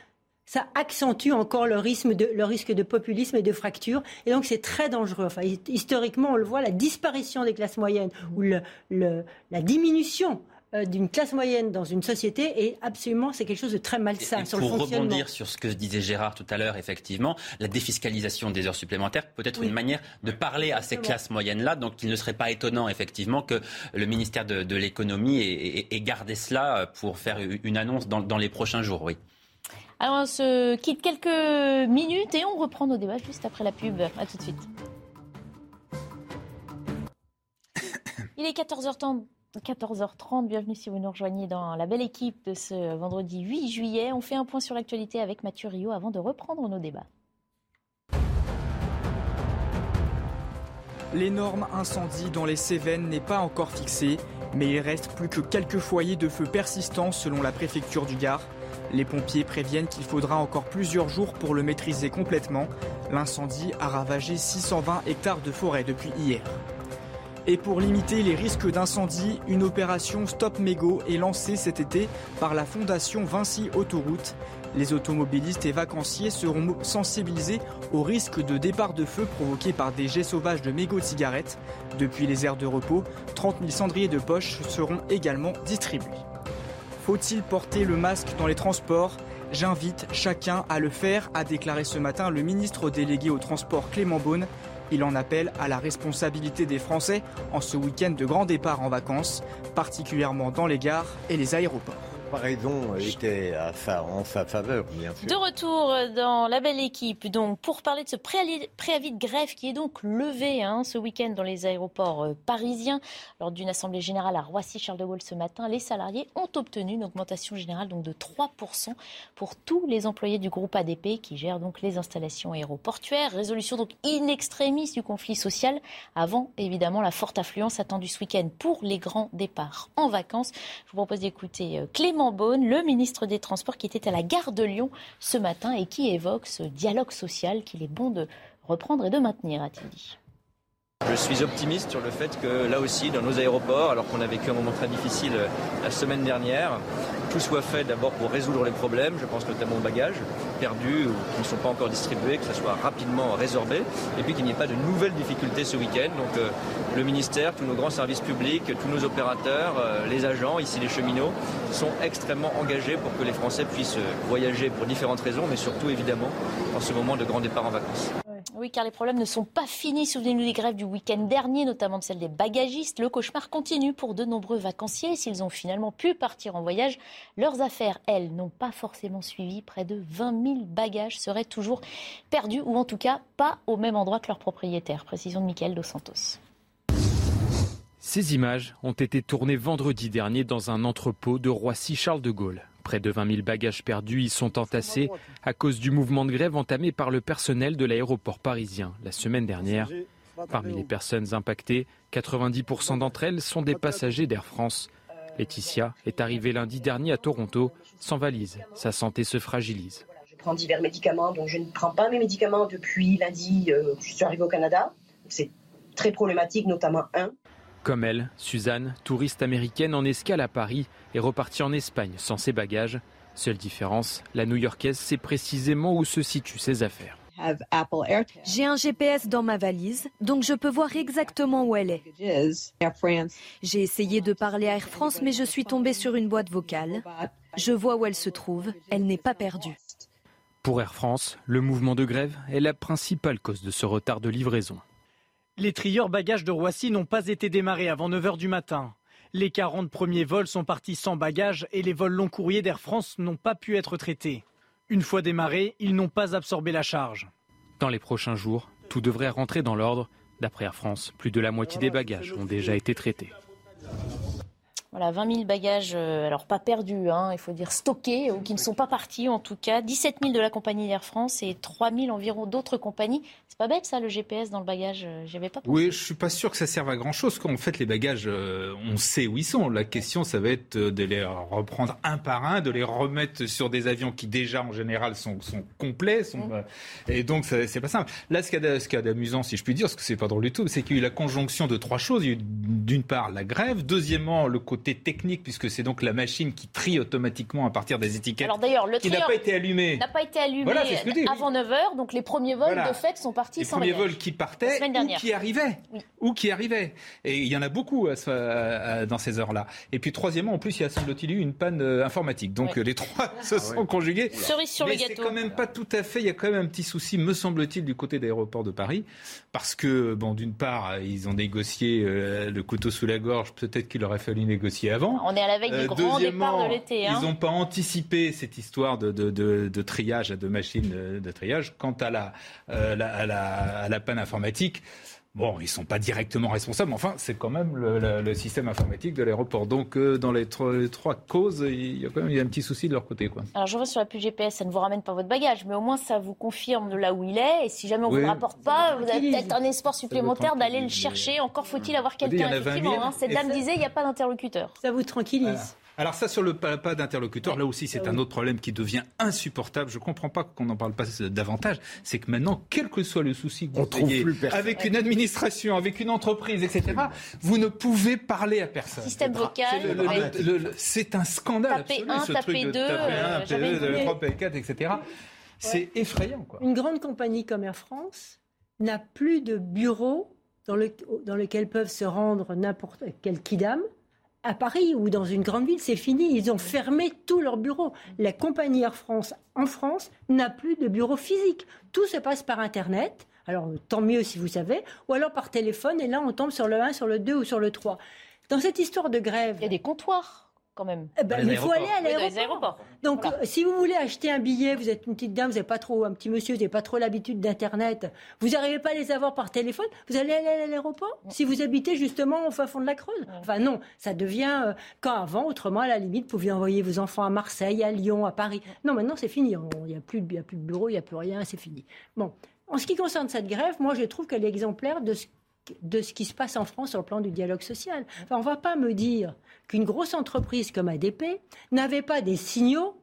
ça accentue encore le risque de, populisme et de fracture. Et donc, c'est très dangereux. Enfin, historiquement, on le voit, la disparition des classes moyennes ou la diminution d'une classe moyenne dans une société et absolument c'est quelque chose de très malsain sur le fonctionnement. Pour rebondir sur ce que disait Gérard tout à l'heure, effectivement, la défiscalisation des heures supplémentaires peut être une manière de parler à ces classes moyennes-là. Donc il ne serait pas étonnant effectivement que le ministère de, l'économie ait, gardé cela pour faire une annonce dans, dans les prochains jours. Oui. Alors on se quitte quelques minutes et on reprend nos débats juste après la pub. À tout de suite. Il est 14h30. 14h30, bienvenue si vous nous rejoignez dans la belle équipe de ce vendredi 8 juillet. On fait un point sur l'actualité avec Mathieu Rio avant de reprendre nos débats. L'énorme incendie dans les Cévennes n'est pas encore fixé, mais il reste plus que quelques foyers de feu persistants selon la préfecture du Gard. Les pompiers préviennent qu'il faudra encore plusieurs jours pour le maîtriser complètement. L'incendie a ravagé 620 hectares de forêt depuis hier. Et pour limiter les risques d'incendie, une opération Stop Mégo est lancée cet été par la fondation Vinci Autoroute. Les automobilistes et vacanciers seront sensibilisés au risque de départ de feu provoqué par des jets sauvages de mégots de cigarettes. Depuis les aires de repos, 30 000 cendriers de poche seront également distribués. Faut-il porter le masque dans les transports? J'invite chacun à le faire, a déclaré ce matin le ministre délégué au transport Clément Beaune. Il en appelle à la responsabilité des Français en ce week-end de grand départ en vacances, particulièrement dans les gares et les aéroports comparaison était en sa faveur, bien sûr. De retour dans la belle équipe, donc, pour parler de ce préavis de grève qui est donc levé hein, ce week-end dans les aéroports euh, parisiens. Lors d'une assemblée générale à Roissy-Charles de Gaulle ce matin, les salariés ont obtenu une augmentation générale donc, de 3% pour tous les employés du groupe ADP qui gère donc les installations aéroportuaires. Résolution donc in extremis du conflit social avant évidemment la forte affluence attendue ce week-end pour les grands départs en vacances. Je vous propose d'écouter euh, Beaune, le ministre des Transports qui était à la gare de Lyon ce matin et qui évoque ce dialogue social qu'il est bon de reprendre et de maintenir, a-t-il dit. Je suis optimiste sur le fait que là aussi, dans nos aéroports, alors qu'on a vécu un moment très difficile euh, la semaine dernière, tout soit fait d'abord pour résoudre les problèmes, je pense notamment aux bagages perdus ou qui ne sont pas encore distribués, que ça soit rapidement résorbé, et puis qu'il n'y ait pas de nouvelles difficultés ce week-end. Donc euh, le ministère, tous nos grands services publics, tous nos opérateurs, euh, les agents, ici les cheminots, sont extrêmement engagés pour que les Français puissent voyager pour différentes raisons, mais surtout évidemment en ce moment de grand départ en vacances. Oui, car les problèmes ne sont pas finis. Souvenez-nous des grèves du week-end dernier, notamment de celle des bagagistes. Le cauchemar continue pour de nombreux vacanciers. S'ils ont finalement pu partir en voyage, leurs affaires, elles, n'ont pas forcément suivi. Près de 20 000 bagages seraient toujours perdus, ou en tout cas pas au même endroit que leurs propriétaires. Précision de Michael Dos Santos. Ces images ont été tournées vendredi dernier dans un entrepôt de Roissy-Charles de Gaulle. Près de 20 000 bagages perdus y sont entassés à cause du mouvement de grève entamé par le personnel de l'aéroport parisien la semaine dernière. Parmi les personnes impactées, 90% d'entre elles sont des passagers d'Air France. Laetitia est arrivée lundi dernier à Toronto sans valise. Sa santé se fragilise. Je prends divers médicaments, donc je ne prends pas mes médicaments depuis lundi. Euh, je suis arrivée au Canada. C'est très problématique, notamment un. Comme elle, Suzanne, touriste américaine en escale à Paris, est repartie en Espagne sans ses bagages. Seule différence, la New-Yorkaise sait précisément où se situent ses affaires. J'ai un GPS dans ma valise, donc je peux voir exactement où elle est. J'ai essayé de parler à Air France, mais je suis tombée sur une boîte vocale. Je vois où elle se trouve, elle n'est pas perdue. Pour Air France, le mouvement de grève est la principale cause de ce retard de livraison. Les trieurs bagages de Roissy n'ont pas été démarrés avant 9h du matin. Les 40 premiers vols sont partis sans bagages et les vols long courriers d'Air France n'ont pas pu être traités. Une fois démarrés, ils n'ont pas absorbé la charge. Dans les prochains jours, tout devrait rentrer dans l'ordre. D'après Air France, plus de la moitié des bagages ont déjà été traités. Voilà, 20 000 bagages, euh, alors pas perdus, hein, il faut dire stockés, ou qui ne sont pas partis en tout cas. 17 000 de la compagnie d'Air France et 3 000 environ d'autres compagnies. C'est pas bête ça, le GPS dans le bagage, euh, j'y avais pas pensé. Oui, je suis pas sûr que ça serve à grand chose. Quand en fait les bagages, euh, on sait où ils sont. La question, ça va être de les reprendre un par un, de les remettre sur des avions qui déjà en général sont, sont complets. Sont, mmh. Et donc c'est pas simple. Là, ce qu'il y a d'amusant, si je puis dire, parce que c'est pas drôle du tout, c'est qu'il y a eu la conjonction de trois choses. Il y a eu d'une part la grève, deuxièmement le côté technique, puisque c'est donc la machine qui trie automatiquement à partir des étiquettes. Alors d'ailleurs, le qui n'a pas été allumé. N'a pas été allumé avant 9h, donc les premiers vols de fait sont partis les premiers vols qui partaient ou qui arrivaient. Ou qui arrivaient. Et il y en a beaucoup dans ces heures-là. Et puis troisièmement, en plus, il y a semble-t-il eu une panne euh, informatique. Donc les trois se ah sont conjugués. Cerise sur Mais le gâteau. C'est quand même pas tout à fait. Il y a quand même un petit souci, me semble-t-il, du côté d'aéroport de Paris, parce que bon, d'une part, ils ont négocié euh, le couteau sous la gorge. Peut-être qu'il aurait fallu négocier avant. On est à la veille du euh, grand départ de l'été. Hein. Ils n'ont pas anticipé cette histoire de, de, de, de, triage, de machines de triage. Quant à la, euh, la, à la, à la panne informatique, Bon, ils ne sont pas directement responsables, mais enfin, c'est quand même le, le, système informatique de l'aéroport. Donc, euh, dans les trois, les trois, causes, il y a quand même il y a un petit souci de leur côté. Quoi. Alors, je vois sur la puce GPS, ça ne vous ramène pas votre bagage, mais au moins, ça vous confirme de là où il est. Et si jamais on ne vous le rapporte pas, vous avez peut-être un espoir supplémentaire d'aller le chercher. Encore faut-il avoir quelqu'un, effectivement. Hein. Cette dame disait, il n'y a pas d'interlocuteur. Ça vous tranquillise. Alors ça, sur le pas, d'interlocuteur, là aussi, c'est un autre problème qui devient insupportable. Je ne comprends pas qu'on n'en parle pas davantage. C'est que maintenant, quel que soit le souci que vous ayez, avec une administration, avec une entreprise, etc., vous ne pouvez parler à personne. Système vocal. C'est un scandale taper absolu, un, ce taper truc deux, de taper 1, taper 2, 3, 4, etc. C'est effrayant. Quoi. Une grande compagnie comme Air France n'a plus de bureau dans, le, dans lequel peuvent se rendre n'importe quel kidam à Paris ou dans une grande ville, c'est fini. Ils ont fermé tous leurs bureaux. La compagnie Air France en France n'a plus de bureau physique. Tout se passe par Internet. Alors tant mieux si vous savez. Ou alors par téléphone. Et là, on tombe sur le 1, sur le 2 ou sur le 3. Dans cette histoire de grève. Il y a des comptoirs quand même. Eh ben, il faut aller à l'aéroport. Donc, si vous voulez acheter un billet, vous êtes une petite dame, vous n'avez pas trop, un petit monsieur, vous n'avez pas trop l'habitude d'Internet, vous n'arrivez pas à les avoir par téléphone, vous allez aller à l'aéroport Si vous habitez justement au fin fond de la Creuse. Enfin non, ça devient euh, quand avant, autrement, à la limite, vous pouviez envoyer vos enfants à Marseille, à Lyon, à Paris. Non, maintenant c'est fini. Il n'y a, plus, a plus de bureau, il n'y a plus rien, c'est fini. Bon. En ce qui concerne cette grève, moi je trouve qu'elle est exemplaire de ce de ce qui se passe en France sur le plan du dialogue social. on ne va pas me dire qu'une grosse entreprise comme ADP n'avait pas des signaux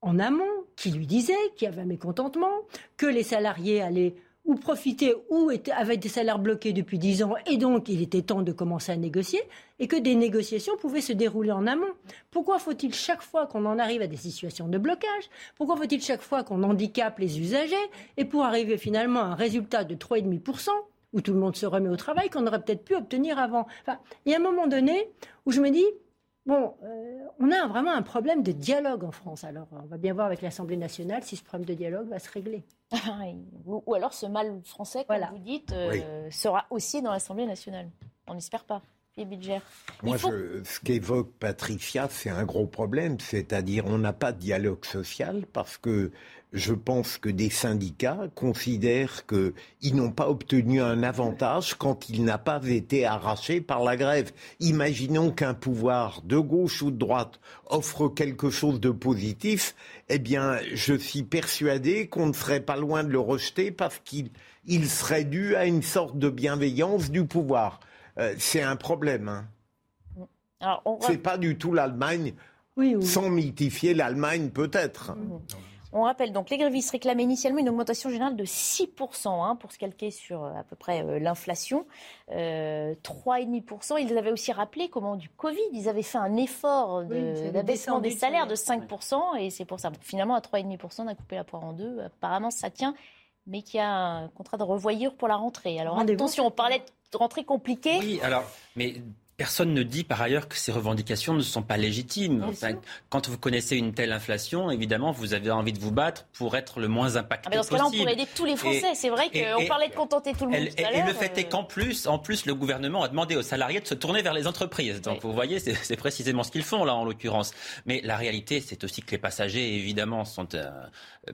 en amont qui lui disaient qu'il y avait un mécontentement, que les salariés allaient ou profitaient ou avaient des salaires bloqués depuis 10 ans et donc il était temps de commencer à négocier et que des négociations pouvaient se dérouler en amont. Pourquoi faut-il chaque fois qu'on en arrive à des situations de blocage Pourquoi faut-il chaque fois qu'on handicape les usagers et pour arriver finalement à un résultat de 3,5% où tout le monde se remet au travail qu'on aurait peut-être pu obtenir avant enfin, Il y a un moment donné où je me dis, Bon, euh, on a vraiment un problème de dialogue en France. Alors, on va bien voir avec l'Assemblée nationale si ce problème de dialogue va se régler. ou, alors ce mal français, comme vous dites, euh, sera aussi dans l'Assemblée nationale. On n'espère pas. Moi, ce qu'évoque Patricia, c'est un gros problème, c'est-à-dire on n'a pas de dialogue social parce que je pense que des syndicats considèrent qu'ils n'ont pas obtenu un avantage quand il n'a pas été arraché par la grève. Imaginons qu'un pouvoir de gauche ou de droite offre quelque chose de positif, eh bien, je suis persuadé qu'on ne serait pas loin de le rejeter parce qu'il serait dû à une sorte de bienveillance du pouvoir. Euh, c'est un problème. Hein. C'est pas du tout l'Allemagne. Sans mythifier l'Allemagne, peut-être. Mmh. On rappelle donc, les grévistes réclamaient initialement une augmentation générale de 6% hein, pour se calquer sur euh, à peu près euh, l'inflation. 3,5%. Ils avaient aussi rappelé comment du Covid, ils avaient fait un effort d'abaissement des salaires de 5%. Et c'est pour ça. finalement, à 3,5%, on a coupé la poire en deux. Apparemment, ça tient mais qu'il y a un contrat de revoyure pour la rentrée. Alors attention, on parlait de rentrée compliquée. Oui, alors, mais Personne ne dit par ailleurs que ces revendications ne sont pas légitimes. quand vous connaissez une telle inflation, évidemment, vous avez envie de vous battre pour être le moins impacté ah dans ce cas-là, on pourrait aider tous les Français. C'est vrai qu'on parlait de contenter tout le monde. Et, et le fait est euh. qu'en plus, en plus, le gouvernement a demandé aux salariés de se tourner vers les entreprises. Donc vous voyez, c'est précisément ce qu'ils font là, en l'occurrence. Mais la réalité, c'est aussi que les passagers, évidemment, sont euh,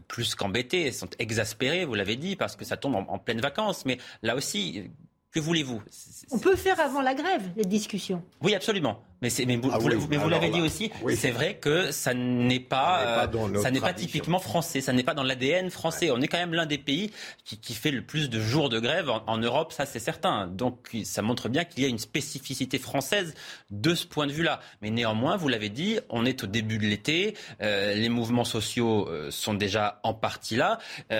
plus qu'embêtés, sont exaspérés. Vous l'avez dit, parce que ça tombe en, en pleine vacances. Mais là aussi, que voulez-vous? On peut faire avant la grève les discussions. Oui, absolument. Mais, mais vous, ah vous l'avez dit aussi, c'est vrai que ça n'est pas, euh, ça n'est pas typiquement français, ça n'est pas dans l'ADN français. On est quand même l'un des pays qui, fait le plus de jours de grève en, Europe, ça c'est certain. Donc ça montre bien qu'il y a une spécificité française de ce point de vue-là. Mais néanmoins, vous l'avez dit, on est au début de l'été, euh, les mouvements sociaux euh, sont déjà en partie là.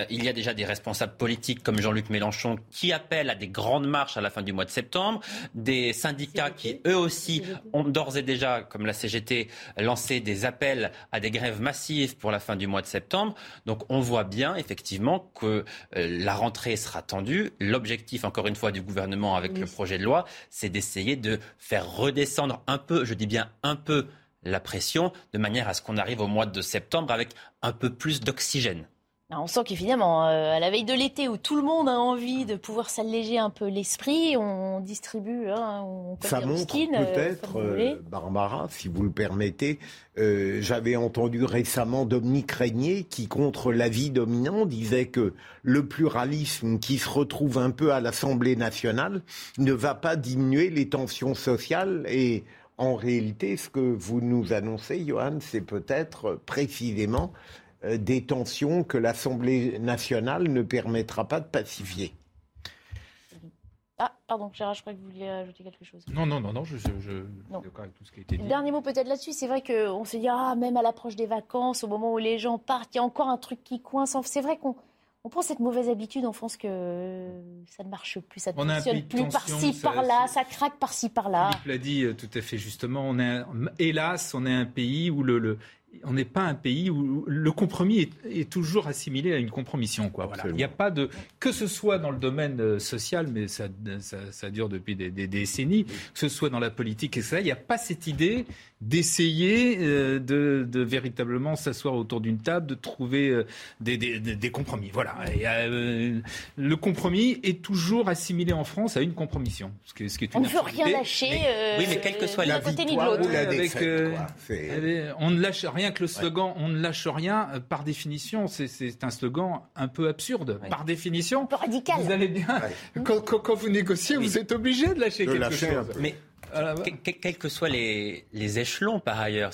il y a déjà des responsables politiques comme Jean-Luc Mélenchon qui appellent à des grandes marches à la fin du mois de septembre, des syndicats qui eux aussi ont d'ores et déjà, comme la CGT, lancé des appels à des grèves massives pour la fin du mois de septembre. Donc on voit bien effectivement que euh, la rentrée sera tendue. L'objectif, encore une fois, du gouvernement avec le projet de loi, c'est d'essayer de faire redescendre un peu, je dis bien un peu, la pression, de manière à ce qu'on arrive au mois de septembre avec un peu plus d'oxygène. On sent qu'évidemment, euh, à la veille de l'été où tout le monde a envie de pouvoir s'alléger un peu l'esprit, on distribue. Hein, on Ça montre euh, peut-être, euh, Barbara, si vous le permettez, j'avais entendu récemment Dominique Régnier qui, contre l'avis dominant, disait que le pluralisme qui se retrouve un peu à l'Assemblée nationale ne va pas diminuer les tensions sociales et en réalité, ce que vous nous annoncez, Johan, c'est peut-être précisément des tensions que l'Assemblée nationale ne permettra pas de pacifier. Ah, pardon, Gérard, je crois que vous vouliez ajouter quelque chose. Non, non, non, non, je, suis d'accord avec tout ce qui a été dit. Dernier mot peut-être là-dessus, c'est vrai qu'on se dit, ah, même à l'approche des vacances, au moment où les gens partent, il y a encore un truc qui coince. C'est vrai qu'on on prend cette mauvaise habitude en France que ça ne marche plus, ça ne fonctionne plus par-ci, par-là, ça craque par-ci, par-là. Philippe l'a dit euh, tout à fait justement. On est, hélas, on est un pays où le, on n'est pas un pays où le compromis est, toujours assimilé à une compromission. Quoi. Il n'y a pas de que ce soit dans le domaine euh, social, mais ça, dure depuis des, décennies, que ce soit dans la politique, et ça, il n'y a pas cette idée d'essayer euh, de, véritablement s'asseoir autour d'une table, de trouver euh, des, compromis. Voilà. le compromis est toujours assimilé en France à une compromission, ce qui, est on ne veut rien lâcher. oui, mais quelle que soit la victoire ou la défaite, on ne lâche rien que le slogan on ne lâche rien, euh, par définition, c'est un slogan un peu absurde. Par définition, un peu radical. Vous allez bien. Quand, vous négociez, vous êtes obligé de lâcher quelque chose. Mais quels que soient les, échelons, par ailleurs,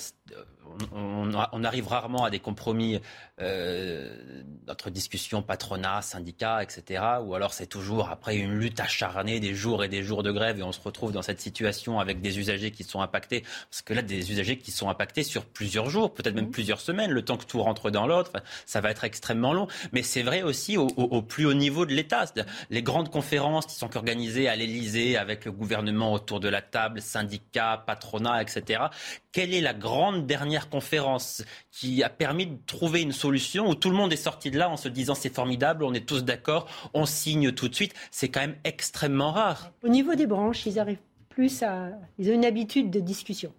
on, arrive rarement à des compromis euh, notre discussion patronat, syndicat, etc. Ou alors c'est toujours après une lutte acharnée, des jours et des jours de grève, et on se retrouve dans cette situation avec des usagers qui sont impactés. Parce que là, des usagers qui sont impactés sur plusieurs jours, peut-être même mmh. plusieurs semaines, le temps que tout rentre dans l'autre, ça va être extrêmement long. Mais c'est vrai aussi au, au, plus haut niveau de l'État. Les grandes conférences qui sont organisées à l'Élysée avec le gouvernement autour de la table, syndicats, patronat, etc. Quelle est la grande dernière conférence qui a permis de trouver une solution où tout le monde est sorti de là en se disant c'est formidable, on est tous d'accord, on signe tout de suite. C'est quand même extrêmement rare. Au niveau des branches, ils arrivent plus à. Ils ont une habitude de discussion.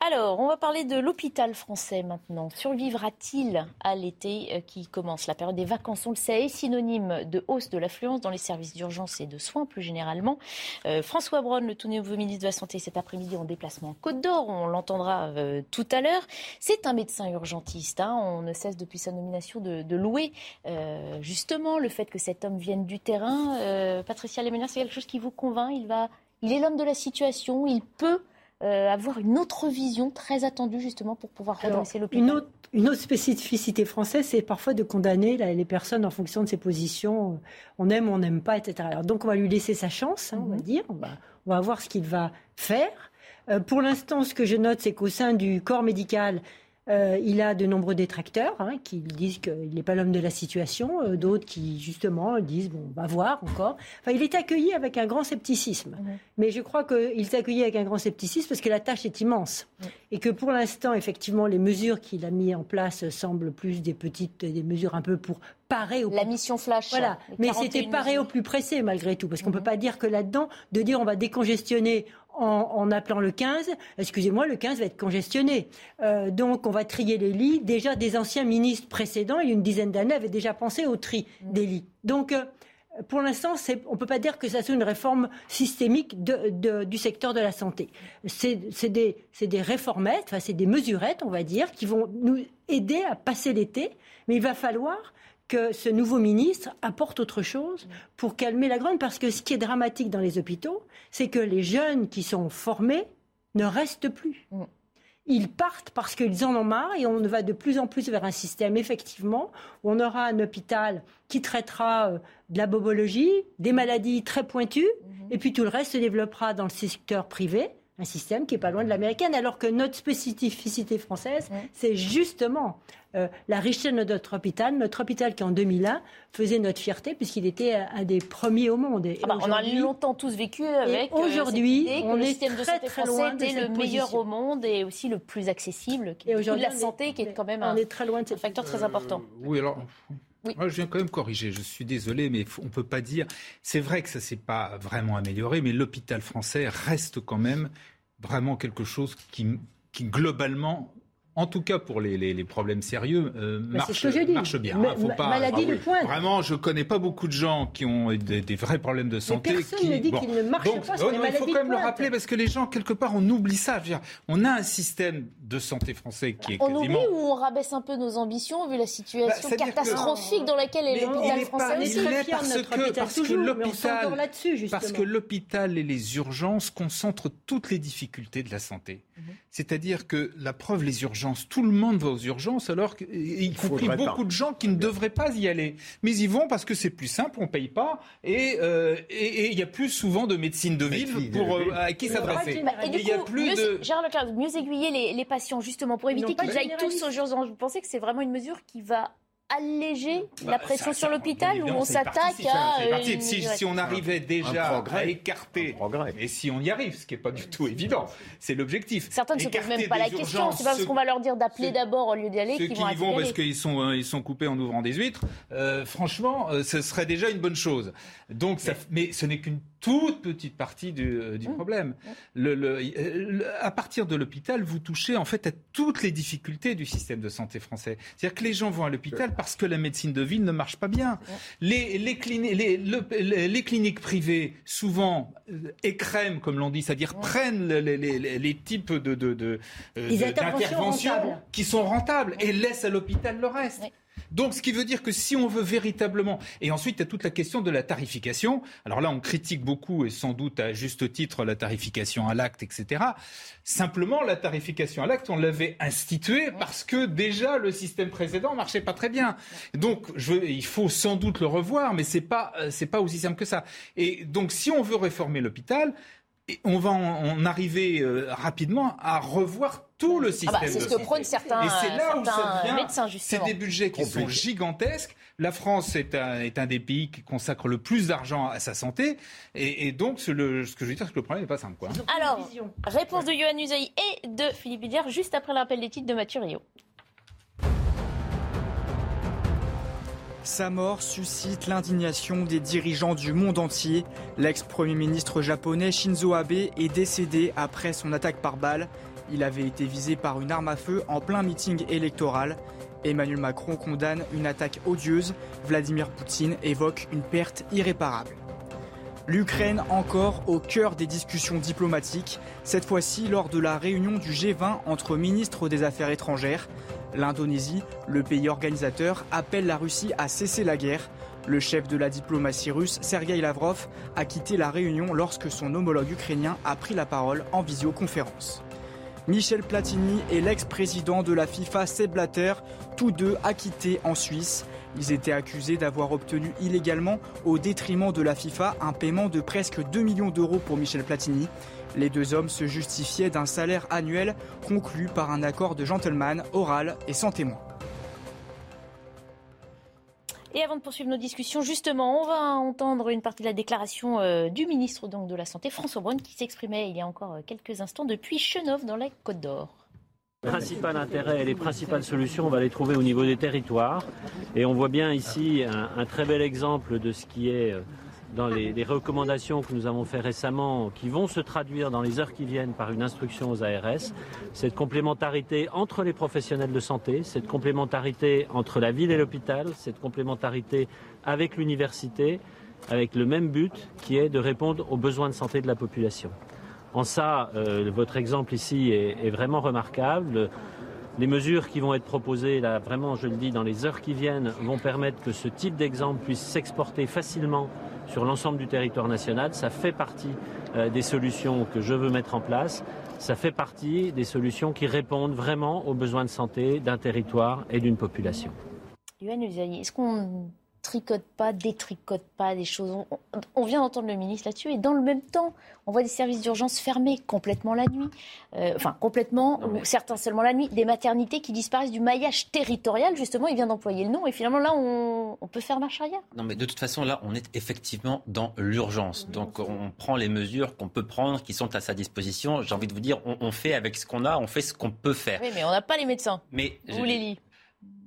Alors, on va parler de l'hôpital français maintenant. Survivra-t-il à l'été euh, qui commence La période des vacances, on le sait, est synonyme de hausse de l'affluence dans les services d'urgence et de soins plus généralement. Euh, François Braun, le tout nouveau ministre de la Santé, cet après-midi en déplacement en Côte d'Or, on l'entendra euh, tout à l'heure. C'est un médecin urgentiste. Hein. On ne cesse depuis sa nomination de, louer justement le fait que cet homme vienne du terrain. Patricia Leménière, c'est quelque chose qui vous convainc? Il, va, il est l'homme de la situation, il peut euh, avoir une autre vision très attendue justement pour pouvoir redresser l'opinion une autre, une autre spécificité française, c'est parfois de condamner les personnes en fonction de ses positions. On aime, on n'aime pas, etc. Alors, donc on va lui laisser sa chance, hein, on va mhm. dire. On va, on va voir ce qu'il va faire. Euh, pour l'instant, ce que je note, c'est qu'au sein du corps médical, euh, il a de nombreux détracteurs hein, qui disent qu'il n'est pas l'homme de la situation, euh, d'autres qui justement disent bon, on va voir encore. Enfin, il est accueilli avec un grand scepticisme. Mais je crois qu'il est accueilli avec un grand scepticisme parce que la tâche est immense et que pour l'instant, effectivement, les mesures qu'il a mises en place semblent plus des petites, des mesures un peu pour au la mission flash. Voilà, mais c'était parer au plus pressé malgré tout, parce qu'on ne peut mhm. pas dire que là-dedans de dire on va décongestionner en, appelant le 15, excusez-moi, le 15 va être congestionné. Euh, donc on va trier les lits. Déjà, des anciens ministres précédents, il y a une dizaine d'années, avaient déjà pensé au tri des lits. Donc euh, pour l'instant, on ne peut pas dire que ça soit une réforme systémique du secteur de la santé. C'est des, des, réformettes, c'est des mesurettes, on va dire, qui vont nous aider à passer l'été, mais il va falloir que ce nouveau ministre apporte autre chose pour calmer la grande. Parce que ce qui est dramatique dans les hôpitaux, c'est que les jeunes qui sont formés ne restent plus. Mm. Ils partent parce qu'ils en ont marre et on va de plus en plus vers un système, effectivement, où on aura un hôpital qui traitera euh, de la bobologie, des maladies très pointues, mm-hmm. et puis tout le reste se développera dans le secteur privé un système qui est pas loin de l'américaine, alors que notre spécificité française, c'est justement euh, la richesse de notre hôpital, notre hôpital qui en 2001 faisait notre fierté puisqu'il était un des premiers au monde. Ah bah, on a longtemps tous vécu avec euh, aujourd'hui, on le système de santé français était le meilleur au monde et aussi le plus accessible. Et aujourd'hui, la santé qui est quand même un, est très loin de un facteur très important. Euh, oui, alors moi, je viens quand même corriger. Je suis désolé, mais on ne peut pas dire. C'est vrai que ça ne s'est pas vraiment amélioré, mais l'hôpital français reste quand même vraiment quelque chose qui, qui globalement en tout cas pour les, les, problèmes sérieux, euh, marche, marche, bien. Hein, faut pas, maladie de pointe. Vraiment, je connais pas beaucoup de gens qui ont des, des vrais problèmes de santé. Mais personne qui, ne dit qu'il ne marche pas oh Il faut quand même le rappeler parce que les gens, quelque part, on oublie ça. Dire, on a un système de santé français qui est on quasiment... oublie ou on rabaisse un peu nos ambitions vu la situation bah, catastrophique dans laquelle est l'hôpital français aussi. Il est parce que, parce que l'hôpital, parce que l'hôpital et les urgences concentrent toutes les difficultés de la santé. Mhm. C'est-à-dire que la preuve, les urgences, tout le monde va aux urgences, alors y compris beaucoup de gens qui ne devraient pas y aller. Mais ils vont parce que c'est plus simple, on ne paye pas, euh, et il y a plus souvent de médecine de ville pour, euh, à qui s'adresser. Et, il y a plus mieux, de... mieux aiguiller les, patients, justement, pour éviter qu'ils aillent tous aux urgences. Vous pensez que c'est vraiment une mesure qui va alléger bah, la pression sur l'hôpital ou on s'attaque à. Si, on arrivait déjà à écarter, et si on y arrive, ce qui n'est pas du tout évident, c'est l'objectif. Certains ne se posent même pas la question. C'est pas parce qu'on va leur dire d'appeler d'abord au lieu d'y aller qu'ils vont. Ceux qui y vont parce qu'ils sont, euh, ils sont coupés en ouvrant des huîtres, euh, franchement, euh, ce serait déjà une bonne chose. Donc, ça, mais ce n'est qu'une toute petite partie du, euh, mmh. problème. Mmh. Le, à partir de l'hôpital, vous touchez en fait à toutes les difficultés du système de santé français. C'est-à-dire que les gens vont à l'hôpital parce que la médecine de ville ne marche pas bien. Mmh. Les, les, les, cliniques privées, souvent, euh, écrèment, comme l'on dit, c'est-à-dire prennent les, types de, de, de, euh, d'interventions qui sont rentables et laissent à l'hôpital le reste. Donc, ce qui veut dire que si on veut véritablement, et ensuite, il y a toute la question de la tarification. Alors là, on critique beaucoup, et sans doute à juste titre, la tarification à l'acte, etc. Simplement, la tarification à l'acte, on l'avait instituée parce que déjà le système précédent marchait pas très bien. Donc, je, il faut sans doute le revoir, mais c'est pas, euh, c'est pas aussi simple que ça. Et donc, si on veut réformer l'hôpital, on va en, arriver euh, rapidement à revoir tout le système. Ah bah, c'est ce que prônent certains, et c'est là où ça médecins, justement. C'est des budgets qui sont gigantesques. La France est un, est un, des pays qui consacre le plus d'argent à sa santé. Et, donc, ce, le, ce, que je veux dire, c'est que le problème n'est pas simple. Quoi. Alors, réponse de Yohann Usaï et de Philippe Billiard juste après le rappel des titres de Mathieu Rio. Sa mort suscite l'indignation des dirigeants du monde entier. L'ex-premier ministre japonais Shinzo Abe est décédé après son attaque par balle. Il avait été visé par une arme à feu en plein meeting électoral. Emmanuel Macron condamne une attaque odieuse. Vladimir Poutine évoque une perte irréparable. L'Ukraine encore au cœur des discussions diplomatiques, cette fois-ci lors de la réunion du G20 entre ministres des Affaires étrangères. L'Indonésie, le pays organisateur, appelle la Russie à cesser la guerre. Le chef de la diplomatie russe, Sergei Lavrov, a quitté la réunion lorsque son homologue ukrainien a pris la parole en visioconférence. Michel Platini et l'ex-président de la FIFA, Seb Blatter, tous deux acquittés en Suisse. Ils étaient accusés d'avoir obtenu illégalement, au détriment de la FIFA, un paiement de presque 2 millions d'euros pour Michel Platini. Les deux hommes se justifiaient d'un salaire annuel conclu par un accord de gentleman oral et sans témoin. Et avant de poursuivre nos discussions, justement, on va entendre une partie de la déclaration euh, du ministre donc, de la Santé, François Braun, qui s'exprimait il y a encore euh, quelques instants depuis Chenov dans la Côte d'Or. Le principal intérêt et les principales solutions, on va les trouver au niveau des territoires. Et on voit bien ici un très bel exemple de ce qui est euh, dans les, recommandations que nous avons faites récemment, qui vont se traduire dans les heures qui viennent par une instruction aux ARS, cette complémentarité entre les professionnels de santé, cette complémentarité entre la ville et l'hôpital, cette complémentarité avec l'université, avec le même but qui est de répondre aux besoins de santé de la population. En ça, euh, votre exemple ici est, est vraiment remarquable. Les mesures qui vont être proposées, là, vraiment, je le dis, dans les heures qui viennent, vont permettre que ce type d'exemple puisse s'exporter facilement sur l'ensemble du territoire national. Ça fait partie euh, des solutions que je veux mettre en place. Ça fait partie des solutions qui répondent vraiment aux besoins de santé d'un territoire et d'une population. Tricote pas, détricote pas des choses. On, vient d'entendre le ministre là-dessus et dans le même temps, on voit des services d'urgence fermés complètement la nuit, euh, enfin complètement, ou certains seulement la nuit, des maternités qui disparaissent du maillage territorial, justement, il vient d'employer le nom et finalement là, on, peut faire marche arrière. Non mais de toute façon, là, on est effectivement dans l'urgence. Donc on prend les mesures qu'on peut prendre, qui sont à sa disposition. J'ai envie de vous dire, on, fait avec ce qu'on a, on fait ce qu'on peut faire. Oui, mais on n'a pas les médecins. Mais vous les lit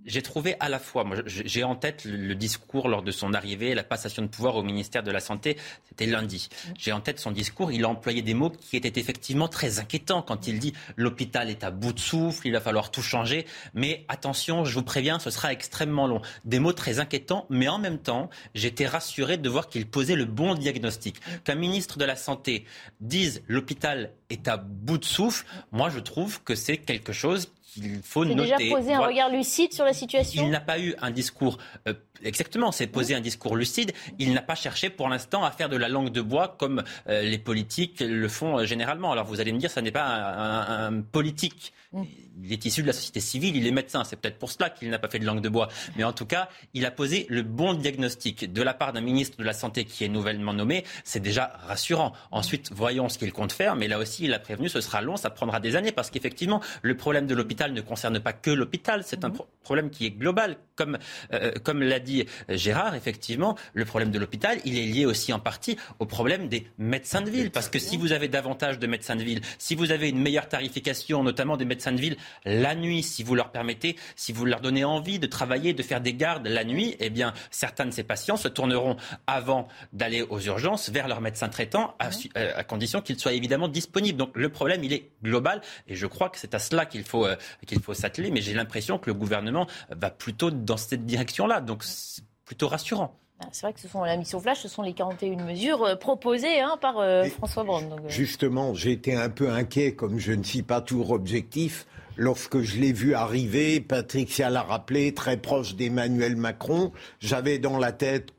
j'ai trouvé à la fois, moi j'ai en tête le discours lors de son arrivée, la passation de pouvoir au ministère de la Santé, c'était lundi. J'ai en tête son discours, il a employé des mots qui étaient effectivement très inquiétants quand il dit l'hôpital est à bout de souffle, il va falloir tout changer, mais attention, je vous préviens, ce sera extrêmement long. Des mots très inquiétants, mais en même temps, j'étais rassuré de voir qu'il posait le bon diagnostic. Qu'un ministre de la Santé dise l'hôpital est à bout de souffle, moi je trouve que c'est quelque chose qu'il faut noter. déjà posé un regard lucide sur la situation Il n'a pas eu un discours euh, exactement, c'est poser un discours lucide. Il n'a pas cherché pour l'instant à faire de la langue de bois comme euh, les politiques le font euh, généralement. Alors vous allez me dire, ça n'est pas un, politique. Mm. Il est issu de la société civile, il est médecin. C'est peut-être pour cela qu'il n'a pas fait de langue de bois. Mais en tout cas, il a posé le bon diagnostic de la part d'un ministre de la Santé qui est nouvellement nommé. C'est déjà rassurant. Ensuite, voyons ce qu'il compte faire. Mais là aussi, il a prévenu, ce sera long, ça prendra des années parce qu'effectivement, le problème de l'hôpital ne concerne pas que l'hôpital. C'est un mm. problème qui est global. Comme, euh, comme l'a dit Gérard, effectivement, le problème de l'hôpital, il est lié aussi en partie au problème des médecins de ville. Parce que si vous avez davantage de médecins de ville, si vous avez une meilleure tarification, notamment des médecins de ville la nuit, si vous leur permettez, si vous leur donnez envie de travailler, de faire des gardes la nuit, eh bien, certains de ces patients se tourneront avant d'aller aux urgences vers leur médecin traitant, à, euh, à condition qu'ils soient évidemment disponibles. Donc le problème, il est global et je crois que c'est à cela qu'il faut, euh, qu'il faut s'atteler. Mais j'ai l'impression que le gouvernement va plutôt dans cette direction-là. Donc plutôt rassurant. Ah, c'est vrai que ce sont la mission flash, ce sont les 41 mesures euh, proposées hein, par euh, François Braun. Euh. Justement, j'ai été un peu inquiet, comme je ne suis pas toujours objectif, lorsque je l'ai vu arriver. Patricia l'a rappelé, très proche d'Emmanuel Macron. J'avais dans la tête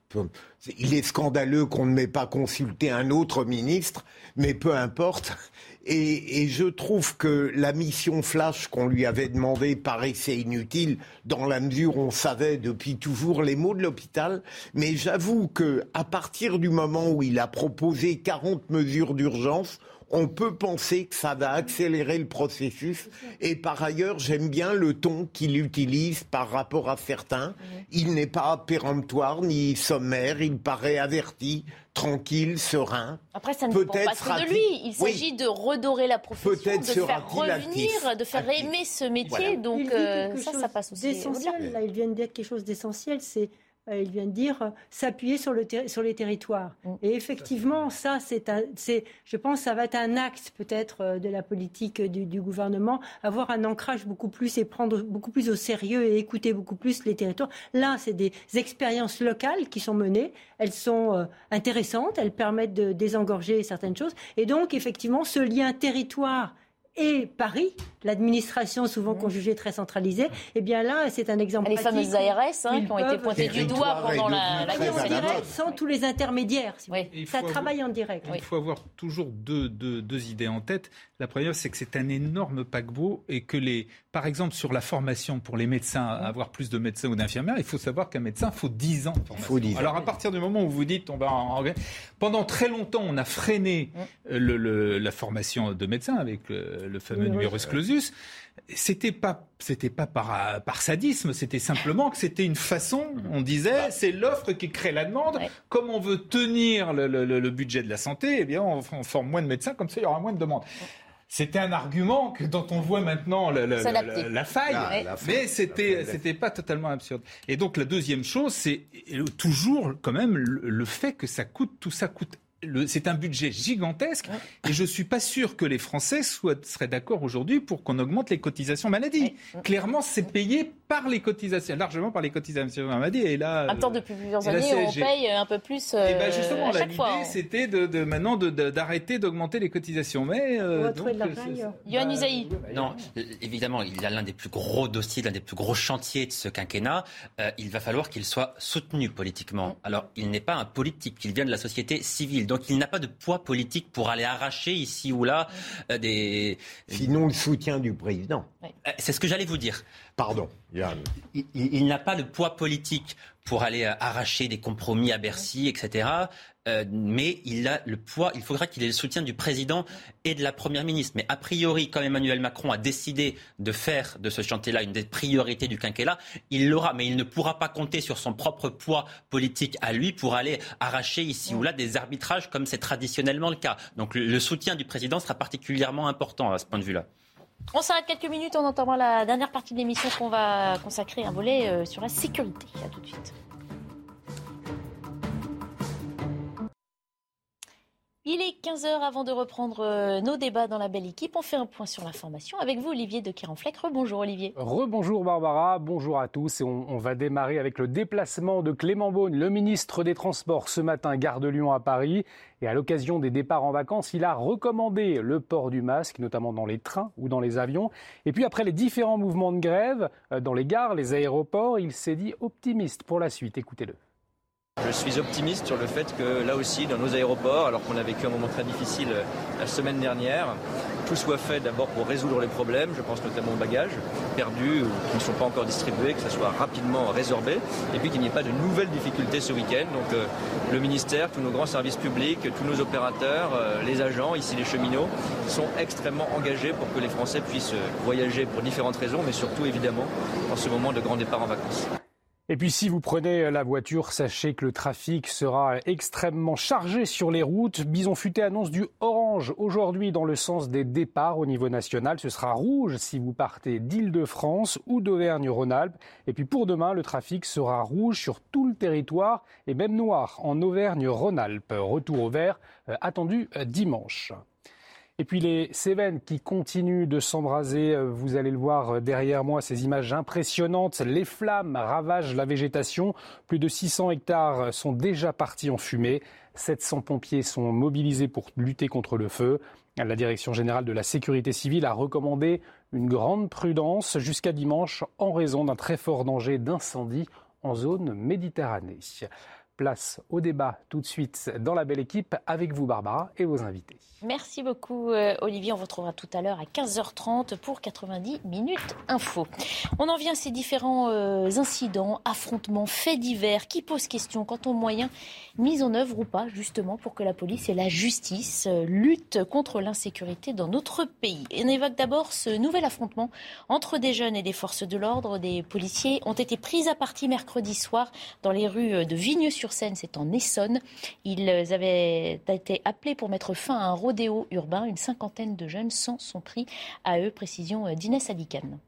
il est scandaleux qu'on ne m'ait pas consulté un autre ministre, mais peu importe. Et, je trouve que la mission flash qu'on lui avait demandée paraissait inutile dans la mesure où on savait depuis toujours les mots de l'hôpital. Mais j'avoue que à partir du moment où il a proposé 40 mesures d'urgence, on peut penser que ça va accélérer le processus. Et par ailleurs, j'aime bien le ton qu'il utilise par rapport à certains. Il n'est pas péremptoire ni sommaire, il paraît averti, tranquille, serein. Après, ça ne dépend pas que de lui. Il s'agit de redorer la profession, de faire revenir, de faire aimer ce métier. Donc euh, ça, ça passe aussi. Essentiel, là, il vient de dire quelque chose d'essentiel, c'est il vient de dire, euh, s'appuyer sur, le sur les territoires. Mm. Et effectivement, ça, c'est, je pense, ça va être un axe peut-être euh, de la politique du, gouvernement, avoir un ancrage beaucoup plus et prendre beaucoup plus au sérieux et écouter beaucoup plus les territoires. Là, c'est des expériences locales qui sont menées. Elles sont intéressantes, elles permettent de désengorger certaines choses. Et donc, effectivement, ce lien territoire et Paris, l'administration souvent qu'on jugeait très centralisée, eh bien là, c'est un exemple Les fameuses ARS hein, qui ont été pointées du doigt pendant la, la guerre Sans tous les intermédiaires. Ça travaille en direct. Il faut avoir toujours deux, deux, deux idées en tête. La première, c'est que c'est un énorme paquebot et que les, par exemple, sur la formation pour les médecins, avoir plus de médecins ou d'infirmières, il faut savoir qu'un médecin, faut 10 ans. Faut 10 ans. Alors à partir du moment où vous dites, on va en... pendant très longtemps, on a freiné euh, le, la formation de médecins avec le, le fameux numerus clausus c'était pas c'était pas par, par sadisme, c'était simplement que c'était une façon, on disait, bah. c'est l'offre qui crée la demande. Comme on veut tenir le, budget de la santé, eh bien on, forme moins de médecins, comme ça il y aura moins de demandes. C'était un argument que, dont on voit maintenant la, la, faille, mais c'était c'était pas totalement absurde. Et donc la deuxième chose, c'est toujours quand même le fait que ça coûte tout ça coûte c'est un budget gigantesque. Et je suis pas sûr que les Français seraient d'accord aujourd'hui pour qu'on augmente les cotisations maladie. Clairement, c'est payé par les cotisations, largement par les cotisations maladie. Et là, en temps, depuis plusieurs années, on paye un peu plus. Euh, et ben justement, l'idée, hein. c'était de, maintenant d'arrêter d'augmenter les cotisations. Mais euh, Yohann Usaï. Non, évidemment, il a l'un des plus gros dossiers, l'un des plus gros chantiers de ce quinquennat. Euh, il va falloir qu'il soit soutenu politiquement. Mm. Alors, il n'est pas un politique, il vient de la société civile. Donc il n'a pas de poids politique pour aller arracher ici ou là euh, des... Sinon le soutien du président. Euh, c'est ce que j'allais vous dire. Pardon, Yann. il n'a pas de poids politique pour aller euh, arracher des compromis à Bercy, etc. Euh, mais il a le poids, il faudra qu'il ait le soutien du président et de la première ministre. Mais a priori, comme Emmanuel Macron a décidé de faire de ce chantier-là une des priorités du quinquennat, il l'aura, mais il ne pourra pas compter sur son propre poids politique à lui pour aller arracher ici ou là des arbitrages comme c'est traditionnellement le cas. Donc le, soutien du président sera particulièrement important à ce point de vue-là. On s'arrête quelques minutes en entendant la dernière partie de l'émission qu'on va consacrer un volet euh, sur la sécurité. À tout de suite. Il est 15h avant de reprendre euh, nos débats dans la belle équipe. On fait un point sur l'information avec vous, Olivier de Kéranfleck. Rebonjour, Olivier. Rebonjour, Barbara. Bonjour à tous. Et on, va démarrer avec le déplacement de Clément Beaune, le ministre des Transports, ce matin, gare de Lyon à Paris. Et à l'occasion des départs en vacances, il a recommandé le port du masque, notamment dans les trains ou dans les avions. Et puis après les différents mouvements de grève euh, dans les gares, les aéroports, il s'est dit optimiste pour la suite. Écoutez-le. Je suis optimiste sur le fait que là aussi, dans nos aéroports, alors qu'on a vécu un moment très difficile euh, la semaine dernière, tout soit fait d'abord pour résoudre les problèmes, je pense notamment aux bagages perdus ou qui ne sont pas encore distribués, que ça soit rapidement résorbé, et puis qu'il n'y ait pas de nouvelles difficultés ce week-end. Donc euh, le ministère, tous nos grands services publics, tous nos opérateurs, euh, les agents, ici les cheminots, sont extrêmement engagés pour que les Français puissent voyager pour différentes raisons, mais surtout évidemment en ce moment de grand départ en vacances. Et puis si vous prenez la voiture, sachez que le trafic sera extrêmement chargé sur les routes. Bison Futé annonce du orange aujourd'hui dans le sens des départs au niveau national. Ce sera rouge si vous partez d'Île-de-France ou d'Auvergne-Rhône-Alpes. Et puis pour demain, le trafic sera rouge sur tout le territoire et même noir en Auvergne-Rhône-Alpes. Retour au vert euh, attendu euh, dimanche. Et puis les Cévennes qui continuent de s'embraser. Vous allez le voir derrière moi, ces images impressionnantes. Les flammes ravagent la végétation. Plus de 600 hectares sont déjà partis en fumée. 700 pompiers sont mobilisés pour lutter contre le feu. La Direction générale de la sécurité civile a recommandé une grande prudence jusqu'à dimanche en raison d'un très fort danger d'incendie en zone Méditerranée. Place au débat tout de suite dans la belle équipe avec vous Barbara et vos invités. Merci beaucoup euh, Olivier. On vous retrouvera tout à l'heure à 15h30 pour 90 minutes info. On en vient à ces différents euh, incidents, affrontements, faits divers qui posent question quant aux moyens mis en œuvre ou pas justement pour que la police et la justice euh, luttent contre l'insécurité dans notre pays. On évoque d'abord ce nouvel affrontement entre des jeunes et des forces de l'ordre. Des policiers ont été pris à partie mercredi soir dans les rues de Vigneux-sur-Seine, c'est en Essonne. Ils avaient été appelés pour mettre fin à un rodéo urbain. Une cinquantaine de jeunes s'en sont pris à eux. Précision euh, d'Inès Adikan.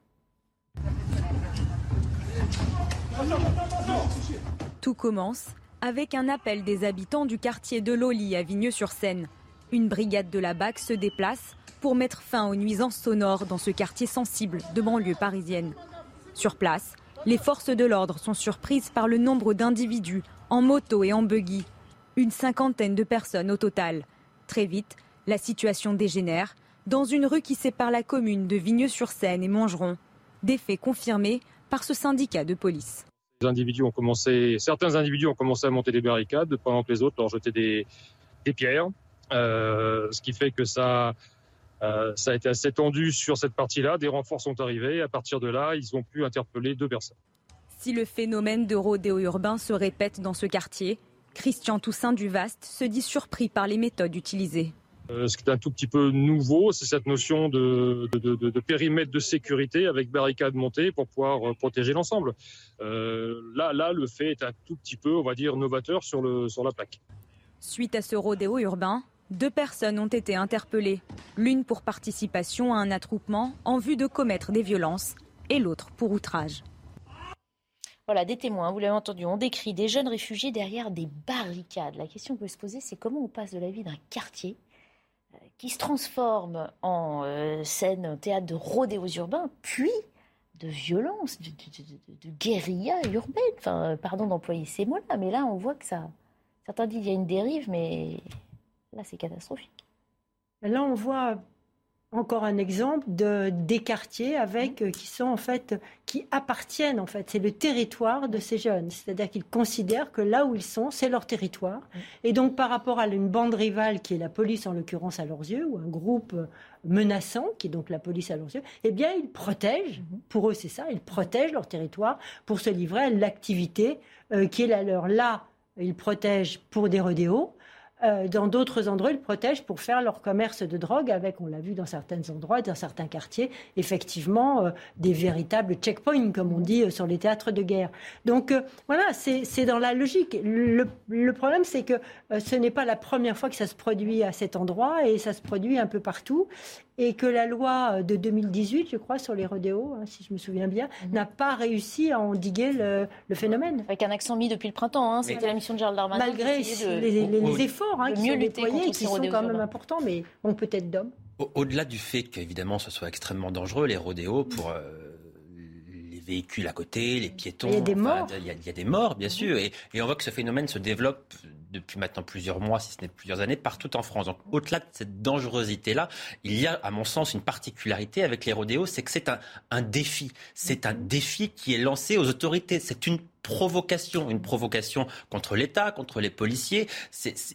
Tout commence avec un appel des habitants du quartier de Loli à Vigneux-sur-Seine. Une brigade de la BAC se déplace pour mettre fin aux nuisances sonores dans ce quartier sensible de banlieue parisienne. Sur place, les forces de l'ordre sont surprises par le nombre d'individus en moto et en buggy. Une cinquantaine de personnes au total. Très vite, la situation dégénère dans une rue qui sépare la commune de Vigneux-sur-Seine et Montgeron. Des faits confirmés par ce syndicat de police. certains individus ont commencé à monter des barricades pendant que les autres leur jetaient des, pierres. Euh, ce qui fait que ça, euh, ça a été assez tendu sur cette partie-là. Des renforts sont arrivés. À partir de là, ils ont pu interpeller deux personnes. Si le phénomène de rodéo urbain se répète dans ce quartier, Christian Toussaint Duvaste se dit surpris par les méthodes utilisées. Euh, ce qui est un tout petit peu nouveau, c'est cette notion de, périmètre de sécurité avec barricades montées pour pouvoir euh, protéger l'ensemble. Euh, là, là, le fait est un tout petit peu, on va dire, novateur sur, le, sur la plaque. Suite à ce rodéo urbain, deux personnes ont été interpellées. L'une pour participation à un attroupement en vue de commettre des violences et l'autre pour outrage. Voilà, des témoins, vous l'avez entendu, on décrit des jeunes réfugiés derrière des barricades. La question qu'on peut se poser, c'est comment on passe de la vie d'un quartier qui se transforme en euh, scène, théâtre de rodéos urbains, puis de violence, de, guérilla urbaine. Enfin, pardon d'employer ces mots-là, mais là, on voit que ça. Certains disent qu'il y a une dérive, mais là, c'est catastrophique. Là, on voit encore un exemple de des quartiers avec euh, qui sont en fait qui appartiennent en fait. C'est le territoire de ces jeunes. C'est-à-dire qu'ils considèrent que là où ils sont c'est leur territoire. Et donc par rapport à une bande rivale qui est la police en l'occurrence à leurs yeux ou un groupe menaçant qui est donc la police à leurs yeux eh bien ils protègent. Pour eux c'est ça. Ils protègent leur territoire pour se livrer à l'activité euh, qui est la leur. Là ils protègent pour des rodéos euh, dans d'autres endroits, ils protègent pour faire leur commerce de drogue avec, on l'a vu dans certains endroits, dans certains quartiers, effectivement, euh, des véritables checkpoints, comme on dit euh, sur les théâtres de guerre. Donc voilà, c'est dans la logique. Le, le problème, c'est que ce n'est pas la première fois que ça se produit à cet endroit et ça se produit un peu partout et que la loi de 2018, je crois, sur les rodéos, hein, si je me souviens bien, mhm. n'a pas réussi à endiguer le, phénomène. Avec un accent mis depuis le printemps, hein, c'était la mission de Gérald Darmanin. Malgré les, efforts hein, qui sont déployés, qui sont quand même importants, mais bon, peut-être d'hommes. Au-delà du fait qu'évidemment ce soit extrêmement dangereux, les rodéos, pour euh, les véhicules à côté, les piétons. Il y a des morts. Il y a, des morts, bien sûr. Et, et, on voit que ce phénomène se développe depuis maintenant plusieurs mois, si ce n'est plusieurs années, partout en France. Donc au-delà de cette dangerosité-là, il y a, à mon sens, une particularité avec les rodéos, c'est que c'est un, un défi. C'est un défi qui est lancé aux autorités. C'est une provocation, une provocation contre l'État, contre les policiers.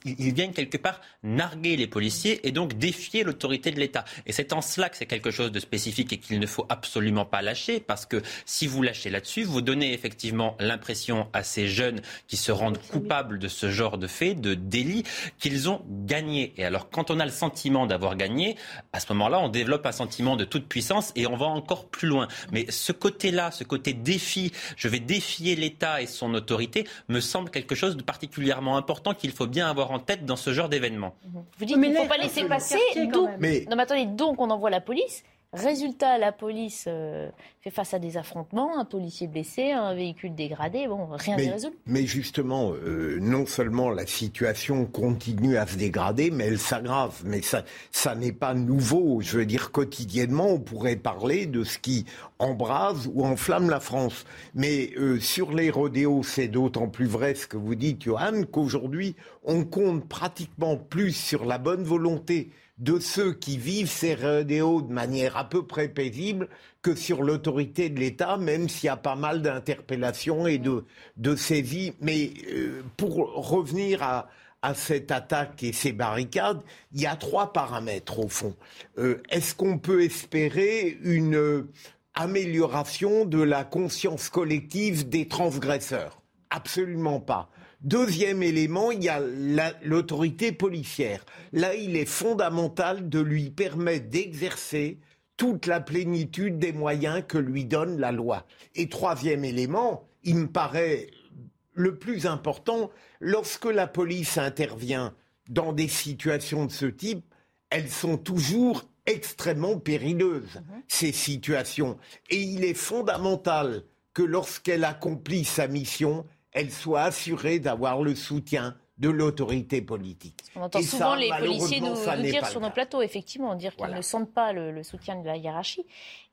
ils viennent quelque part narguer les policiers et donc défier l'autorité de l'État. Et c'est en cela que c'est quelque chose de spécifique et qu'il ne faut absolument pas lâcher, parce que si vous lâchez là-dessus, vous donnez effectivement l'impression à ces jeunes qui se rendent coupables de ce genre de fait, de délit, qu'ils ont gagné. Et alors quand on a le sentiment d'avoir gagné, à ce moment-là, on développe un sentiment de toute puissance et on va encore plus loin. Mais ce côté-là, ce côté défi, je vais défier l'État, et son autorité me semble quelque chose de particulièrement important qu'il faut bien avoir en tête dans ce genre d'événement. Vous dites qu'il ne faut pas laisser passer. Donc, mais... Non, mais attendez, donc on envoie la police Résultat, la police euh, fait face à des affrontements, un policier blessé, un véhicule dégradé, bon, rien n'est résolu. Mais justement, euh, non seulement la situation continue à se dégrader, mais elle s'aggrave. Mais ça, ça n'est pas nouveau. Je veux dire, quotidiennement, on pourrait parler de ce qui embrase ou enflamme la France. Mais euh, sur les rodéos, c'est d'autant plus vrai ce que vous dites, Johan, qu'aujourd'hui, on compte pratiquement plus sur la bonne volonté de ceux qui vivent ces rodéos de manière à peu près paisible que sur l'autorité de l'État, même s'il y a pas mal d'interpellations et de, de saisies. Mais euh, pour revenir à, à cette attaque et ces barricades, il y a trois paramètres au fond. Euh, est-ce qu'on peut espérer une amélioration de la conscience collective des transgresseurs? Absolument pas. Deuxième élément, il y a l'autorité policière. Là, il est fondamental de lui permettre d'exercer toute la plénitude des moyens que lui donne la loi. Et troisième élément, il me paraît le plus important, lorsque la police intervient dans des situations de ce type, elles sont toujours extrêmement périlleuses, mhm. ces situations. Et il est fondamental que lorsqu'elle accomplit sa mission, elle soit assurée d'avoir le soutien de l'autorité politique. On entend souvent les policiers nous, dire sur nos plateaux, effectivement, dire qu'ils ne sentent pas le, soutien de la hiérarchie.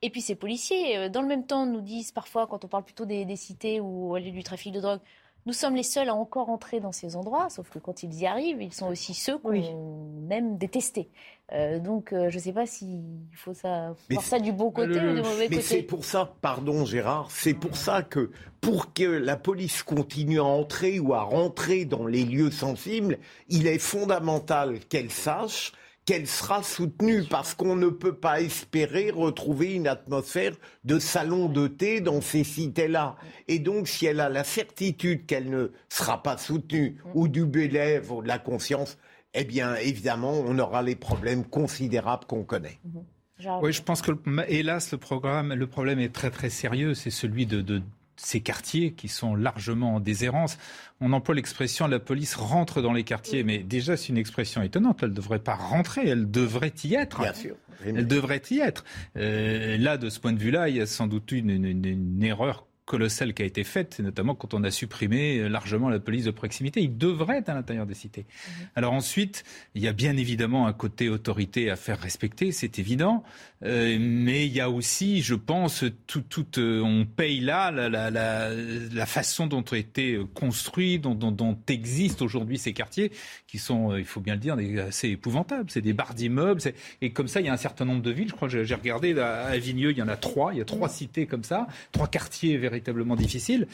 Et puis ces policiers, euh, dans le même temps, nous disent parfois, quand on parle plutôt des, des cités ou du trafic de drogue, nous sommes les seuls à encore entrer dans ces endroits, sauf que quand ils y arrivent, ils sont aussi ceux qu'on aime détester. Euh, donc, euh, je ne sais pas s'il faut ça, voir ça du bon côté ou du mauvais côté. Mais c'est pour ça, pardon Gérard, c'est pour ça que pour que la police continue à entrer ou à rentrer dans les lieux sensibles, il est fondamental qu'elle sache qu'elle sera soutenue parce qu'on ne peut pas espérer retrouver une atmosphère de salon de thé dans ces cités-là. Et donc, si elle a la certitude qu'elle ne sera pas soutenue ou du bélève ou de la conscience, eh bien, évidemment, on aura les problèmes considérables qu'on connaît. Oui, je pense que, hélas, le, programme, le problème est très très sérieux. C'est celui de, de ces quartiers qui sont largement en déshérence. On emploie l'expression la police rentre dans les quartiers, mais déjà c'est une expression étonnante. Elle ne devrait pas rentrer, elle devrait y être. Bien sûr. Elle devrait y être. Euh, là, de ce point de vue-là, il y a sans doute une, une, une erreur colossale qui a été faite, notamment quand on a supprimé euh, largement la police de proximité. Il devrait être à l'intérieur des cités. Mhm. Alors ensuite, il y a bien évidemment un côté autorité à faire respecter, c'est évident, euh, mais il y a aussi, je pense, tout, tout euh, on paye là la, la, la, la, façon dont ont été construits, dont, dont, dont existent aujourd'hui ces quartiers, qui sont, il faut bien le dire, assez épouvantables. C'est des barres d'immeubles, et comme ça, il y a un certain nombre de villes. Je crois que j'ai regardé à Avignon, il y en a trois, il y a trois mhm. cités comme ça, trois quartiers véritablement véritablement difficile.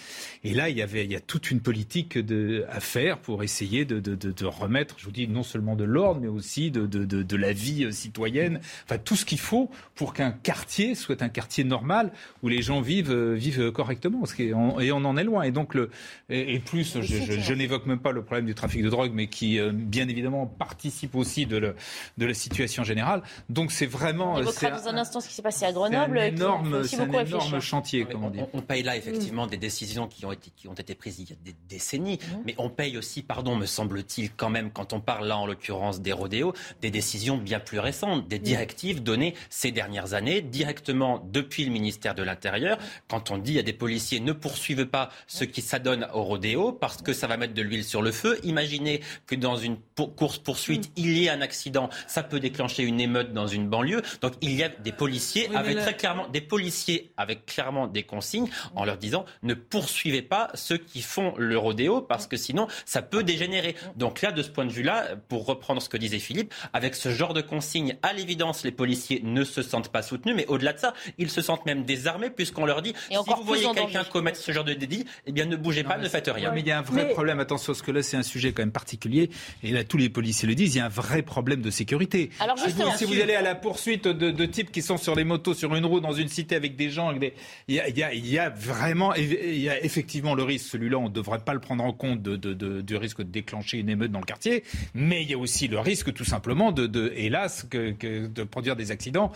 Et là, il y avait, il y a toute une politique de, à faire pour essayer de, de, de remettre, je vous dis, non seulement de l'ordre, mais aussi de, de, la vie euh, citoyenne. Enfin, tout ce qu'il faut pour qu'un quartier soit un quartier normal où les gens vivent, euh, vivent correctement. Et on en est loin. Et donc, le, et, plus, je, je, n'évoque même pas le problème du trafic de drogue, mais qui, euh, bien évidemment, participe aussi de, le, de la situation générale. Donc, c'est vraiment. On évoquera dans un instant ce qui s'est passé à Grenoble. C'est un énorme, c'est un énorme chantier, comme on dit. On, paye là effectivement des décisions qui ont, été, qui ont été prises il y a des décennies, mhm. mais on paye aussi, pardon, me semble-t-il, quand même, quand on parle là en l'occurrence des rodéos, des décisions bien plus récentes, des directives données ces dernières années, directement depuis le ministère de l'Intérieur, quand on dit à des policiers ne poursuivez pas ce qui s'adonne au rodéo parce que ça va mettre de l'huile sur le feu. Imaginez que dans une course-poursuite, mm. il y ait un accident, ça peut déclencher une émeute dans une banlieue. Donc il y a des policiers avec très clairement des policiers avec clairement des consignes en leur disant ne poursuivez pas ceux qui font le rodéo parce que sinon ça peut dégénérer. Donc là, de ce point de vue-là, pour reprendre ce que disait Philippe, avec ce genre de consignes, à l'évidence, les policiers ne se sentent pas soutenus, mais au-delà de ça, ils se sentent même désarmés puisqu'on leur dit si vous voyez quelqu'un commettre ce genre de délit, eh bien ne bougez pas, ne faites rien. mais il y a un vrai problème, attention, parce que là c'est un sujet quand même particulier, et là tous les policiers le disent, il y a un vrai problème de sécurité. Alors justement, si vous allez à la poursuite de, types qui sont sur les motos sur une roue dans une cité avec des gens, il, y a, il, y a, vraiment il y a effectivement le risque, celui-là, on ne devrait pas le prendre en compte de, du risque de déclencher une émeute dans le quartier, mais il y a aussi le risque, tout simplement, de, hélas, que, de produire des accidents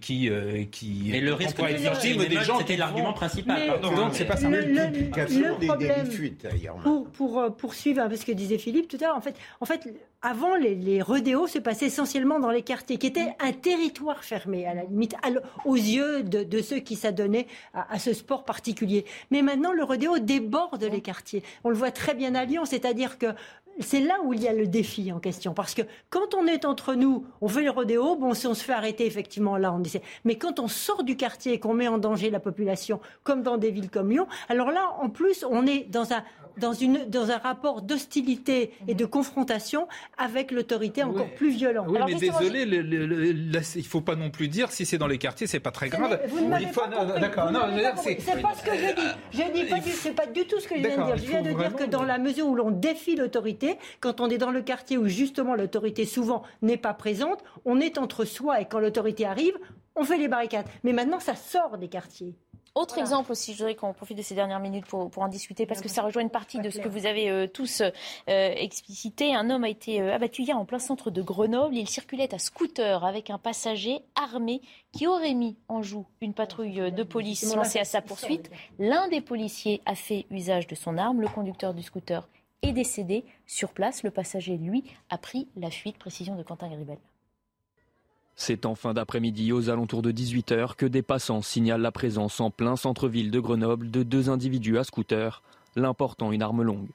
qui, euh, qui. Mais le risque de des gens, c'était l'argument principal. Pardon, donc c'est pas ça. Le, le, le problème, pour, pour euh, poursuivre ce que disait Philippe tout à l'heure, en fait, en fait, avant, les, les se passaient essentiellement dans les quartiers, qui étaient un territoire fermé, à la limite, aux yeux de, ceux qui s'adonnaient à, ce sport particulier. Mais maintenant, le rodéo déborde les quartiers. On le voit très bien à Lyon, c'est-à-dire que c'est là où il y a le défi en question. Parce que quand on est entre nous, on fait le rodéo, bon, si on se fait arrêter, effectivement, là, on essaie. Mais quand on sort du quartier et qu'on met en danger la population, comme dans des villes comme Lyon, alors là, en plus, on est dans un, dans, une, dans un rapport d'hostilité et de confrontation avec l'autorité encore plus violente. Oui, mais désolé, il ne faut pas non plus dire si c'est dans les quartiers, c'est pas très grave. Vous ne faut... pas D'accord, non, c'est pas ce que je dis. Je dis pas du, c'est pas du tout ce que je viens de dire. Je viens de dire que dans la mesure où l'on défie l'autorité, quand on est dans le quartier où justement l'autorité souvent n'est pas présente, on est entre soi et quand l'autorité arrive, on fait les barricades. Mais maintenant, ça sort des quartiers. Autre exemple aussi, je voudrais qu'on profite de ces dernières minutes pour, en discuter, parce que ça rejoint une partie de ce que vous avez euh, tous euh, explicité. Un homme a été euh, abattu hier en plein centre de Grenoble. Il circulait à scooter avec un passager armé qui aurait mis en joue une patrouille de police lancée à sa poursuite. L'un des policiers a fait usage de son arme. Le conducteur du scooter est décédé sur place. Le passager, lui, a pris la fuite. Précision de Quentin Gribel. C'est en fin d'après-midi, aux alentours de 18h, que des passants signalent la présence en plein centre-ville de Grenoble de deux individus à scooter, l'important une arme longue.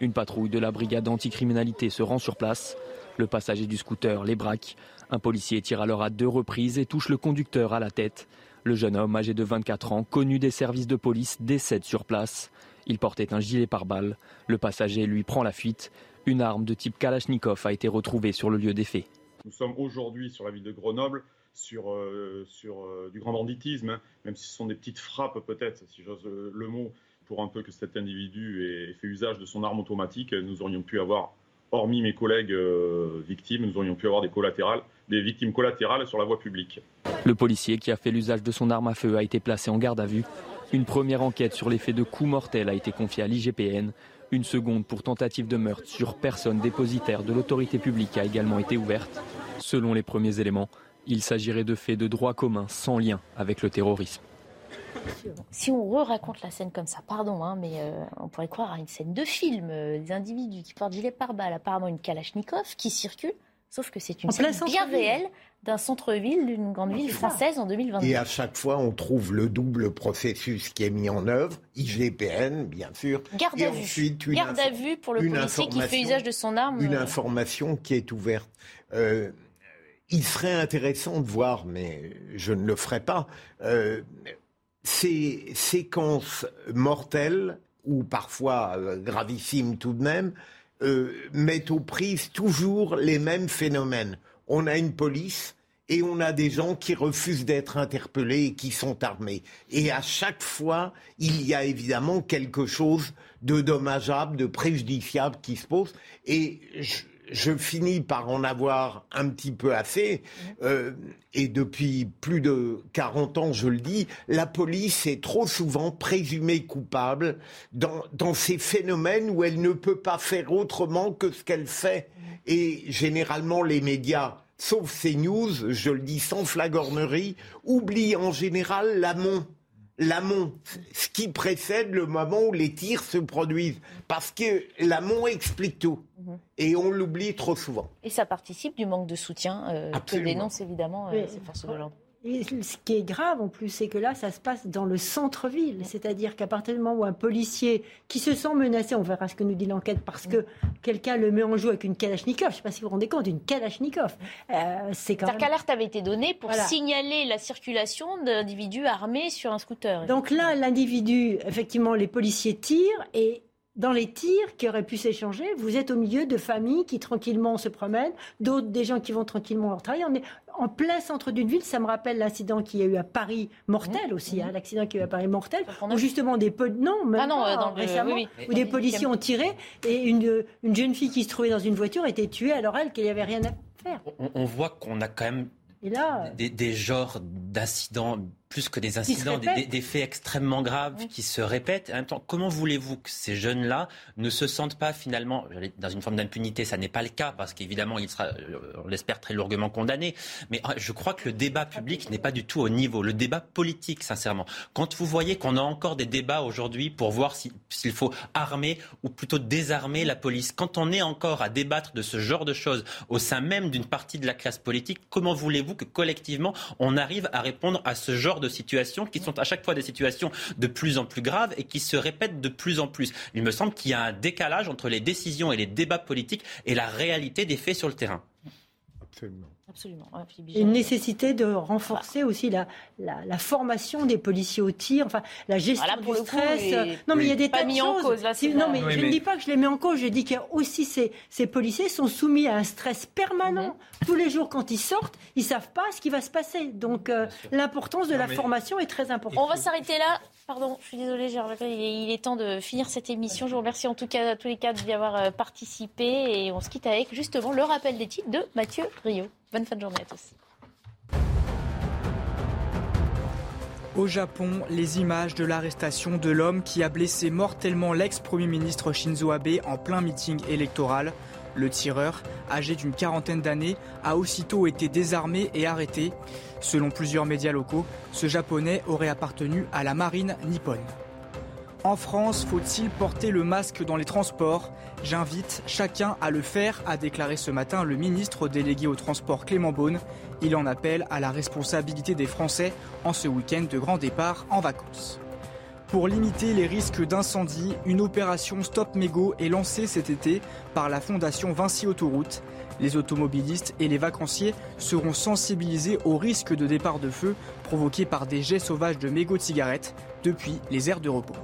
Une patrouille de la brigade anticriminalité se rend sur place. Le passager du scooter les braque. Un policier tire alors à deux reprises et touche le conducteur à la tête. Le jeune homme, âgé de 24 ans, connu des services de police, décède sur place. Il portait un gilet pare-balles. Le passager lui prend la fuite. Une arme de type Kalachnikov a été retrouvée sur le lieu des faits. Nous sommes aujourd'hui sur la ville de Grenoble sur, euh, euh, du grand banditisme, hein, même si ce sont des petites frappes peut-être, si j'ose le mot, pour un peu que cet individu ait fait usage de son arme automatique, nous aurions pu avoir, hormis mes collègues euh, victimes, nous aurions pu avoir des collatérales, des victimes collatérales sur la voie publique. Le policier qui a fait l'usage de son arme à feu a été placé en garde à vue. Une première enquête sur l'effet de coups mortels a été confiée à l'IGPN. Une seconde pour tentative de meurtre sur personne dépositaire de l'autorité publique a également été ouverte. Selon les premiers éléments, il s'agirait de faits de droit commun sans lien avec le terrorisme. Si on re-raconte la scène comme ça, pardon, hein, mais euh, on pourrait croire à une scène de film. Euh, des individus qui portent gilet pare-balles, apparemment une Kalachnikov, qui circule Sauf que c'est une scène bien réelle d'un centre-ville, d'une grande ville française en 2022. Et à chaque fois, on trouve le double processus qui est mis en œuvre, IGPN, bien sûr. Garde à vue. Garde à vue pour le policier qui fait usage de son arme. Une euh. information qui est ouverte. Euh, il serait intéressant de voir, mais je ne le ferai pas, euh, ces séquences mortelles, ou parfois gravissimes tout de même, euh, mettent aux prises toujours les mêmes phénomènes. On a une police et on a des gens qui refusent d'être interpellés et qui sont armés. Et à chaque fois, il y a évidemment quelque chose de dommageable, de préjudiciable qui se pose. Et je finis par en avoir un petit peu assez. Euh, et depuis plus de 40 ans, je le dis, la police est trop souvent présumée coupable dans, dans ces phénomènes où elle ne peut pas faire autrement que ce qu'elle fait. Et généralement, les médias, sauf CNews, je le dis sans flagornerie, oublient en général l'amont l'amont, ce qui précède le moment où les tirs se produisent. Parce que l'amont explique tout. Mhm. Et on l'oublie trop souvent. Et ça participe du manque de soutien euh, que dénoncent évidemment euh, ces forces de l'ordre. Et ce qui est grave en plus, c'est que là, ça se passe dans le centre-ville. C'est-à-dire qu'à partir du moment où un policier qui se sent menacé, on verra ce que nous dit l'enquête, parce que quelqu'un le met en joue avec une Kalachnikov, je ne sais pas si vous vous rendez compte, une Kalachnikov. Euh, c'est quand même... qu'alerte avait été donnée pour signaler la circulation d'individus armés sur un scooter. Donc là, l'individu, effectivement, les policiers tirent et dans les tirs qui auraient pu s'échanger, vous êtes au milieu de familles qui tranquillement se promènent, d'autres des gens qui vont tranquillement leur travail. On est en plein centre d'une ville. Ça me rappelle l'incident qu'il y a eu à Paris, mortel mmh. aussi, hein, mmh. l'accident qu'il y a eu à Paris, mortel, où justement des non, ah non, euh, récemment, où des policiers ont tiré et une, une jeune fille qui se trouvait dans une voiture était tuée alors elle qu'il n'y avait rien à faire. On, on voit qu'on a quand même et là, des, des genres d'incidents plus que des incidents, des, faits extrêmement graves qui se répètent. En même temps, comment voulez-vous que ces jeunes-là ne se sentent pas finalement dans une forme d'impunité? Ça n'est pas le cas parce qu'évidemment, il sera, on l'espère, très lourdement condamné. Mais euh, je crois que le débat public n'est pas du tout au niveau. Le débat politique, sincèrement. Quand vous voyez qu'on a encore des débats aujourd'hui pour voir s'il faut armer ou plutôt désarmer la police, quand on est encore à débattre de ce genre de choses au sein même d'une partie de la classe politique, comment voulez-vous que collectivement on arrive à répondre à ce genre de situations qui sont à chaque fois des situations de plus en plus graves et qui se répètent de plus en plus. Il me semble qu'il y a un décalage entre les décisions et les débats politiques et la réalité des faits sur le terrain. Absolument. Absolument. Une nécessité de renforcer aussi la, la, formation des policiers au tir, enfin la gestion du stress. non, mais il y a des tas de choses. non, mais je ne dis pas que je les mets en cause. Je dis qu'il y a aussi ces, ces policiers sont soumis à un stress permanent. Mhm. Tous les jours, quand ils sortent, ils savent pas ce qui va se passer. Donc, euh, l'importance de la formation est très importante. On va s'arrêter là. Pardon, je suis désolée, il est temps de finir cette émission. Je vous remercie en tout cas à tous les quatre d'y avoir euh, participé et on se quitte avec justement le rappel des titres de Mathieu Rio. Bonne fin de journée à tous. Au Japon, les images de l'arrestation de l'homme qui a blessé mortellement l'ex-premier ministre Shinzo Abe en plein meeting électoral. Le tireur, âgé d'une quarantaine d'années, a aussitôt été désarmé et arrêté. Selon plusieurs médias locaux, ce japonais aurait appartenu à la marine nippone. En France, faut-il porter le masque dans les transports? J'invite chacun à le faire, a déclaré ce matin le ministre délégué au transport Clément Beaune. Il en appelle à la responsabilité des Français en ce week-end de grand départ en vacances. Pour limiter les risques d'incendie, une opération Stop Mégo est lancée cet été par la fondation Vinci Autoroute. Les automobilistes et les vacanciers seront sensibilisés au risque de départ de feu provoqué par des jets sauvages de mégots de cigarettes depuis les aires de repos.